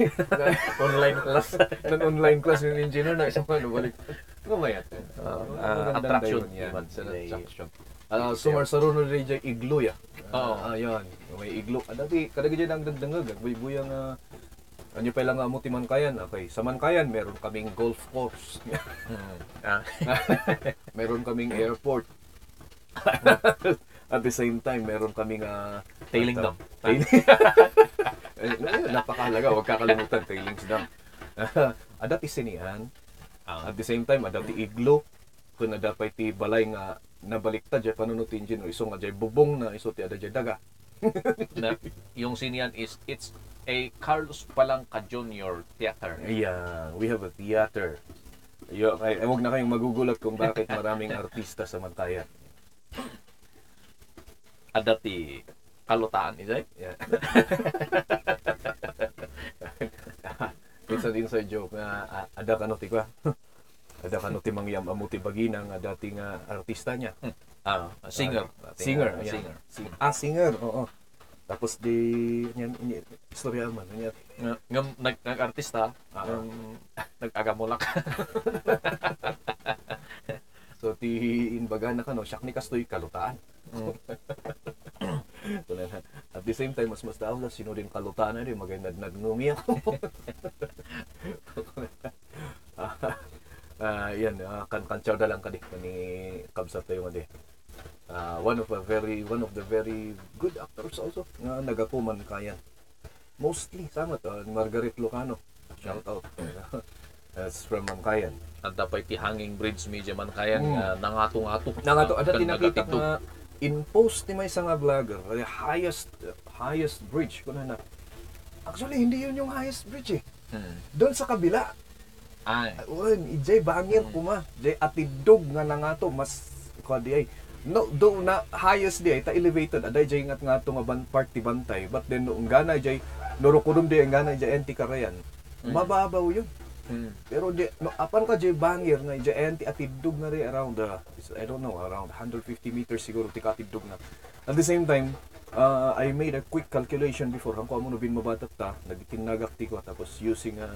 online class nan online class yung engineer na isang ano balik. Gumayat. Ah, Magandang ah, attraction yan. Sa eh. attraction. Ah, sumar sa runo rin dyan iglo ya. Oo. Ah, yan. May iglo. Ah, dati kada dyan ang dagdangag. Buy-buyang uh, ano pa lang amo ti Mankayan. Okay, sa Mankayan meron kaming golf course. ah, meron kaming airport. At the same time, meron kaming uh, tailing dam Tailing. Napakahalaga, huwag kakalimutan, tailings dam. adati sinihan. Ah. At the same time, adati iglo. Kung adapay ti balay nga nabaliktad jay panunot ti engine o iso nga jay bubong na iso ti ada jay daga. na yung sinian is it's a Carlos Palangka Junior Theater Ayan, we have a theater. Yo, ay, huwag na kayong magugulat kung bakit maraming artista sa Mantayan. adati kalutaan izay Yeah. Minsan inside joke nga ah, ada ka no ti kwa. ada ka no ti mangyam amuti bagina nga dati nga artista niya. ah singer Singer, Ah, ayan. singer Sing- ah, singer, oo. Tapos di yan ini istorya man yan. nga, nga nag, nag-artista Ah. ng nag-agamulak So ti inbaga na kano, siyak ni kastoy kalutaan. Na. At the same time, mas mas daw na sino din kalutaan na rin, maganda nagnumi ako. Ah, yan, ah, kan kanchaw da lang kadi ni kabsat tayo ngadi. Ah, one of a very one of the very good actors also nga nagakuman kayan. Mostly sama to Margaret Lucano. Shout out. That's from Mangkayan. at dapat ti hanging bridge medyo man kaya Mm. nga nangato-ngato Nang ato ada Kan tinakita nga in post ni may nga vlogger, the highest highest bridge kuno na. Actually hindi yun yung highest bridge eh. Hmm. Doon sa kabila. ay Uy, ijay bangir kuma. Jay atidog nga na nga to mas kwa di ay. No, do na highest di ta elevated aday jay ngat nga nga ban part ti bantay but then noong gana jay norokudum di ang gana jay enti karayan. Mababaw yun. Hmm. Pero di, no, apan ka jay bangir nga jay enti atidog na rin around the, I don't know, around 150 meters siguro ti katidog na. At the same time, uh, I made a quick calculation before. Ang mo no bin mabatat ta, nagtinagak ti ko tapos using a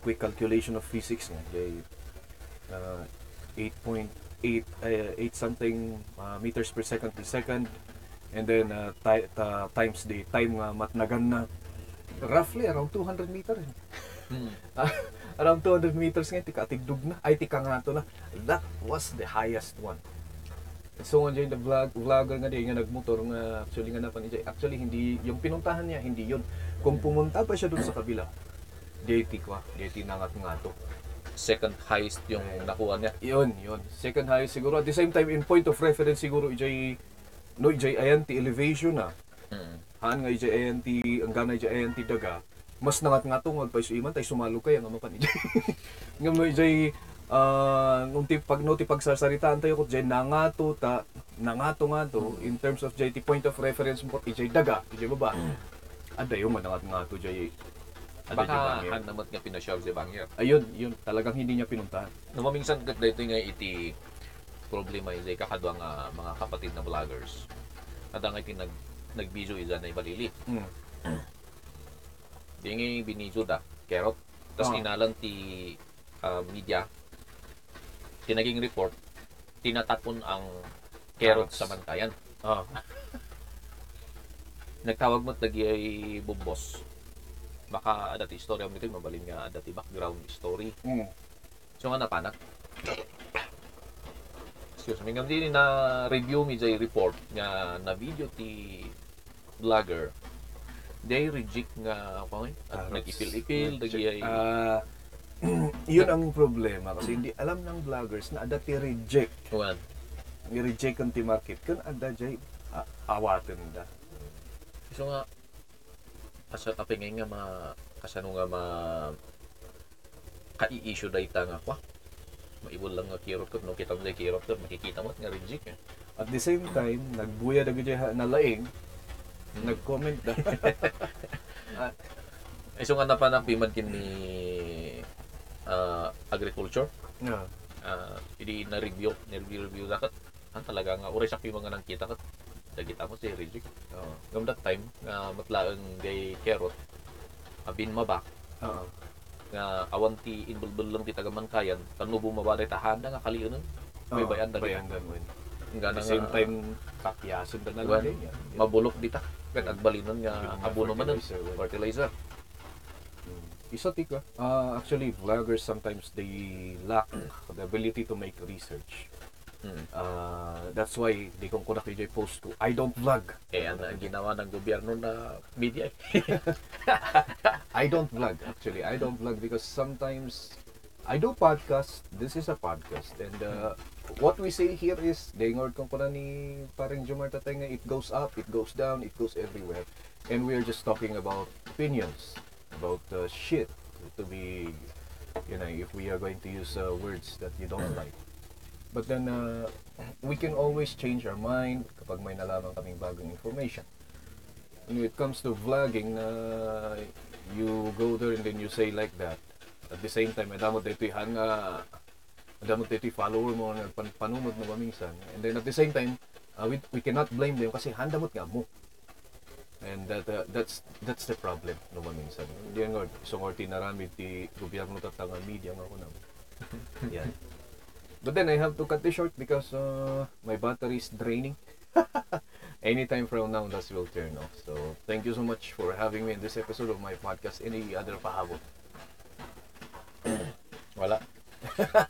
quick calculation of physics nga jay uh, 8.8 uh, 8 something uh, meters per second per second. And then uh, ti- ta- times the time nga matnagan na. Roughly around 200 meters. Hmm. around 200 meters nga tika tigdug na. Ay tika nga to na. That was the highest one. So nga dyan the vlog vlogger nga di nga nagmotor nga actually nga napan actually hindi yung pinuntahan niya hindi yun. Kung pumunta pa siya dun sa kabila JT ko JT nangat nga to second highest yung nakuha niya. Yun yun. Second highest siguro. At the same time in point of reference siguro ijay no ijay ayan ti elevation na Hmm. haan nga ijay ti ang gana ijay ti daga. Mas nangat nga to magpay su iman tay sumalo kay ang amapan ijay. Ngam no ijay ah nung ti pag no ti pagsasaritaan tayo ko jay nangato ta nangato nga to in terms of jay ti point of reference mo ijay daga. Ijay baba. Ada yung manangat nga to jay ada jay baka bangir. han naman nga pinasyal si Bangir ayun yun talagang hindi niya pinuntahan Numaminsan kat dito nga iti problema izay kakadwa nga mga kapatid na vloggers. Kada nga iti nag nagbidyo iza na ibalili. mm. Di nga binidyo da, kerot. Tapos Ah. inalan ti ah, media, tinaging report, tinatapon ang kerot sa mantayan. ah nagtawag mo lagi ay bumbos. Baka dati istorya mo ito, mabalin nga dati background story. Mm. So nga napanak. Excuse me, ngam din na review mi jay report nga na video ti vlogger. They reject nga eh. At nag-ipil-ipil, dagi ay Ah, yun ang problema kasi hindi alam ng vloggers na ada ti reject. Kuwan. I-reject ang ti market kun ada jay ah, awaten da. So nga asa kapingay nga ma kasano nga ma kai-issue data nga kwa. Maibol lang nga kirot ko no kita mo jay kirot ko makikita mo nga reject eh. At the same time, nagbuya na gudya na laing, nag-comment da. Ay so nga napanapiman kin ni ah, agriculture yeah. uh, hindi na review ni review review dapat ang talaga nga oray sa mga nang kita kat dagita mo si reject Oo. ngam that time nga matlaang gay kerot abin mabak Oo. nga awanti inbulbul lang ti tagaman kayan kanu bumabalay tahanda nga kaliunon may bayan dan win. nga na same time, kapyasan da na lang din yan. mabulok dita kat agbalinon nga abono man fertilizer Isa tika. Uh, actually, vloggers sometimes they lack the ability to make research. Mm. Uh, that's why di kong kuna KJ post ko, I don't vlog. kaya ang ginawa ng gobyerno na media eh. I don't vlog actually. I don't vlog because sometimes I do podcast. This is a podcast and uh, what we say here is dingord kong kuna ni parang Jomar Tatay nga it goes up, it goes down, it goes everywhere. And we're just talking about opinions, about uh, shit to be you know, if we are going to use uh, words that you don't like. But then uh, we can always change our mind kapag may nalaman kaming bagong information when it comes to vlogging, uh, you go there and then you say like that. At the same time, madamot dito han nga madamot dito follower mo na pan panunod mo minsan. And then at the same time, uh, we, we cannot blame them kasi handamot nga mo. And that uh, that's that's the problem no minsan. Hindi nga so ngorti narami ti gobyerno tatanga media nga kuno. yeah. But then I have to cut this short because uh, my battery is draining. anytime from now that will turn off. So thank you so much for having me in this episode of my podcast. Any other pahabol? wala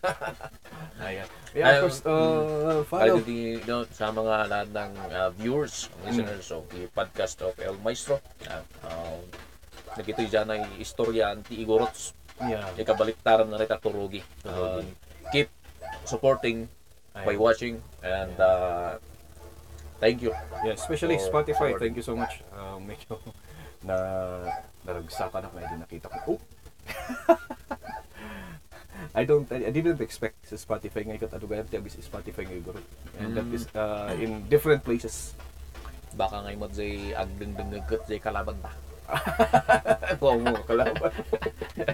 Ayan. Yeah, of course, uh, follow. Follow. di, no, sa mga lahat ng uh, viewers, listeners of the podcast of El Maestro. Uh, uh, nagito'y dyan ay istorya ti Igorots. Yeah. Ikabaliktaran na rin turugi. Uh, keep supporting by watching and uh, thank you. Yeah, especially for Spotify. supporting. Thank you so much. Uh, medyo na naragsakan ako na hindi nakita ko. Oh! I don't I, I didn't expect sa Spotify nga ikot adugayan ti abis Spotify nga iguro. And that is uh, in different places. Baka ngay mo jay agdeng-deng jay kalaban ta. Wow mo kalaban.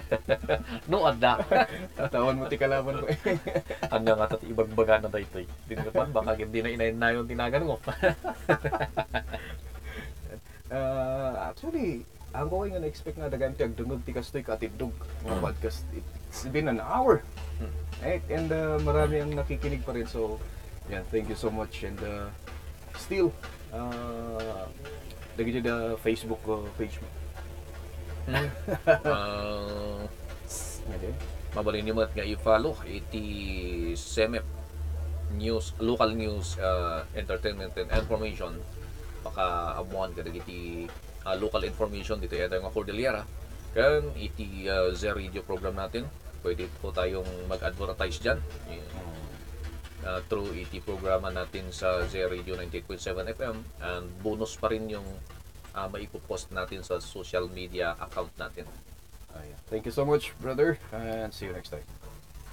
no adda. Tatawan mo ti kalaban ko. Hanggang nga tati ibang baga na daytoy. Din ka man baka hindi na inayin na yung tinagan mo. Uh, actually, ang ko nga na-expect nga dagan ti agdungog ti kastoy ka atidog mga podcast. It's been an hour. Right? And uh, marami ang nakikinig pa rin. So, yeah, thank you so much. And uh, still, uh, lagi dyan the Facebook uh, page mo. uh, Ngayon. mabalin nyo nga i-follow? Iti SEMEP news, local news, uh, entertainment and information. Baka amuan ka iti uh, local information dito. Yata nga Cordillera. Kan iti uh, Z Radio program natin pwede po tayong mag-advertise dyan uh, through iti programa natin sa Z Radio 98.7 FM and bonus pa rin yung uh, maipopost natin sa social media account natin Ayan. Thank you so much, brother. And see you next time.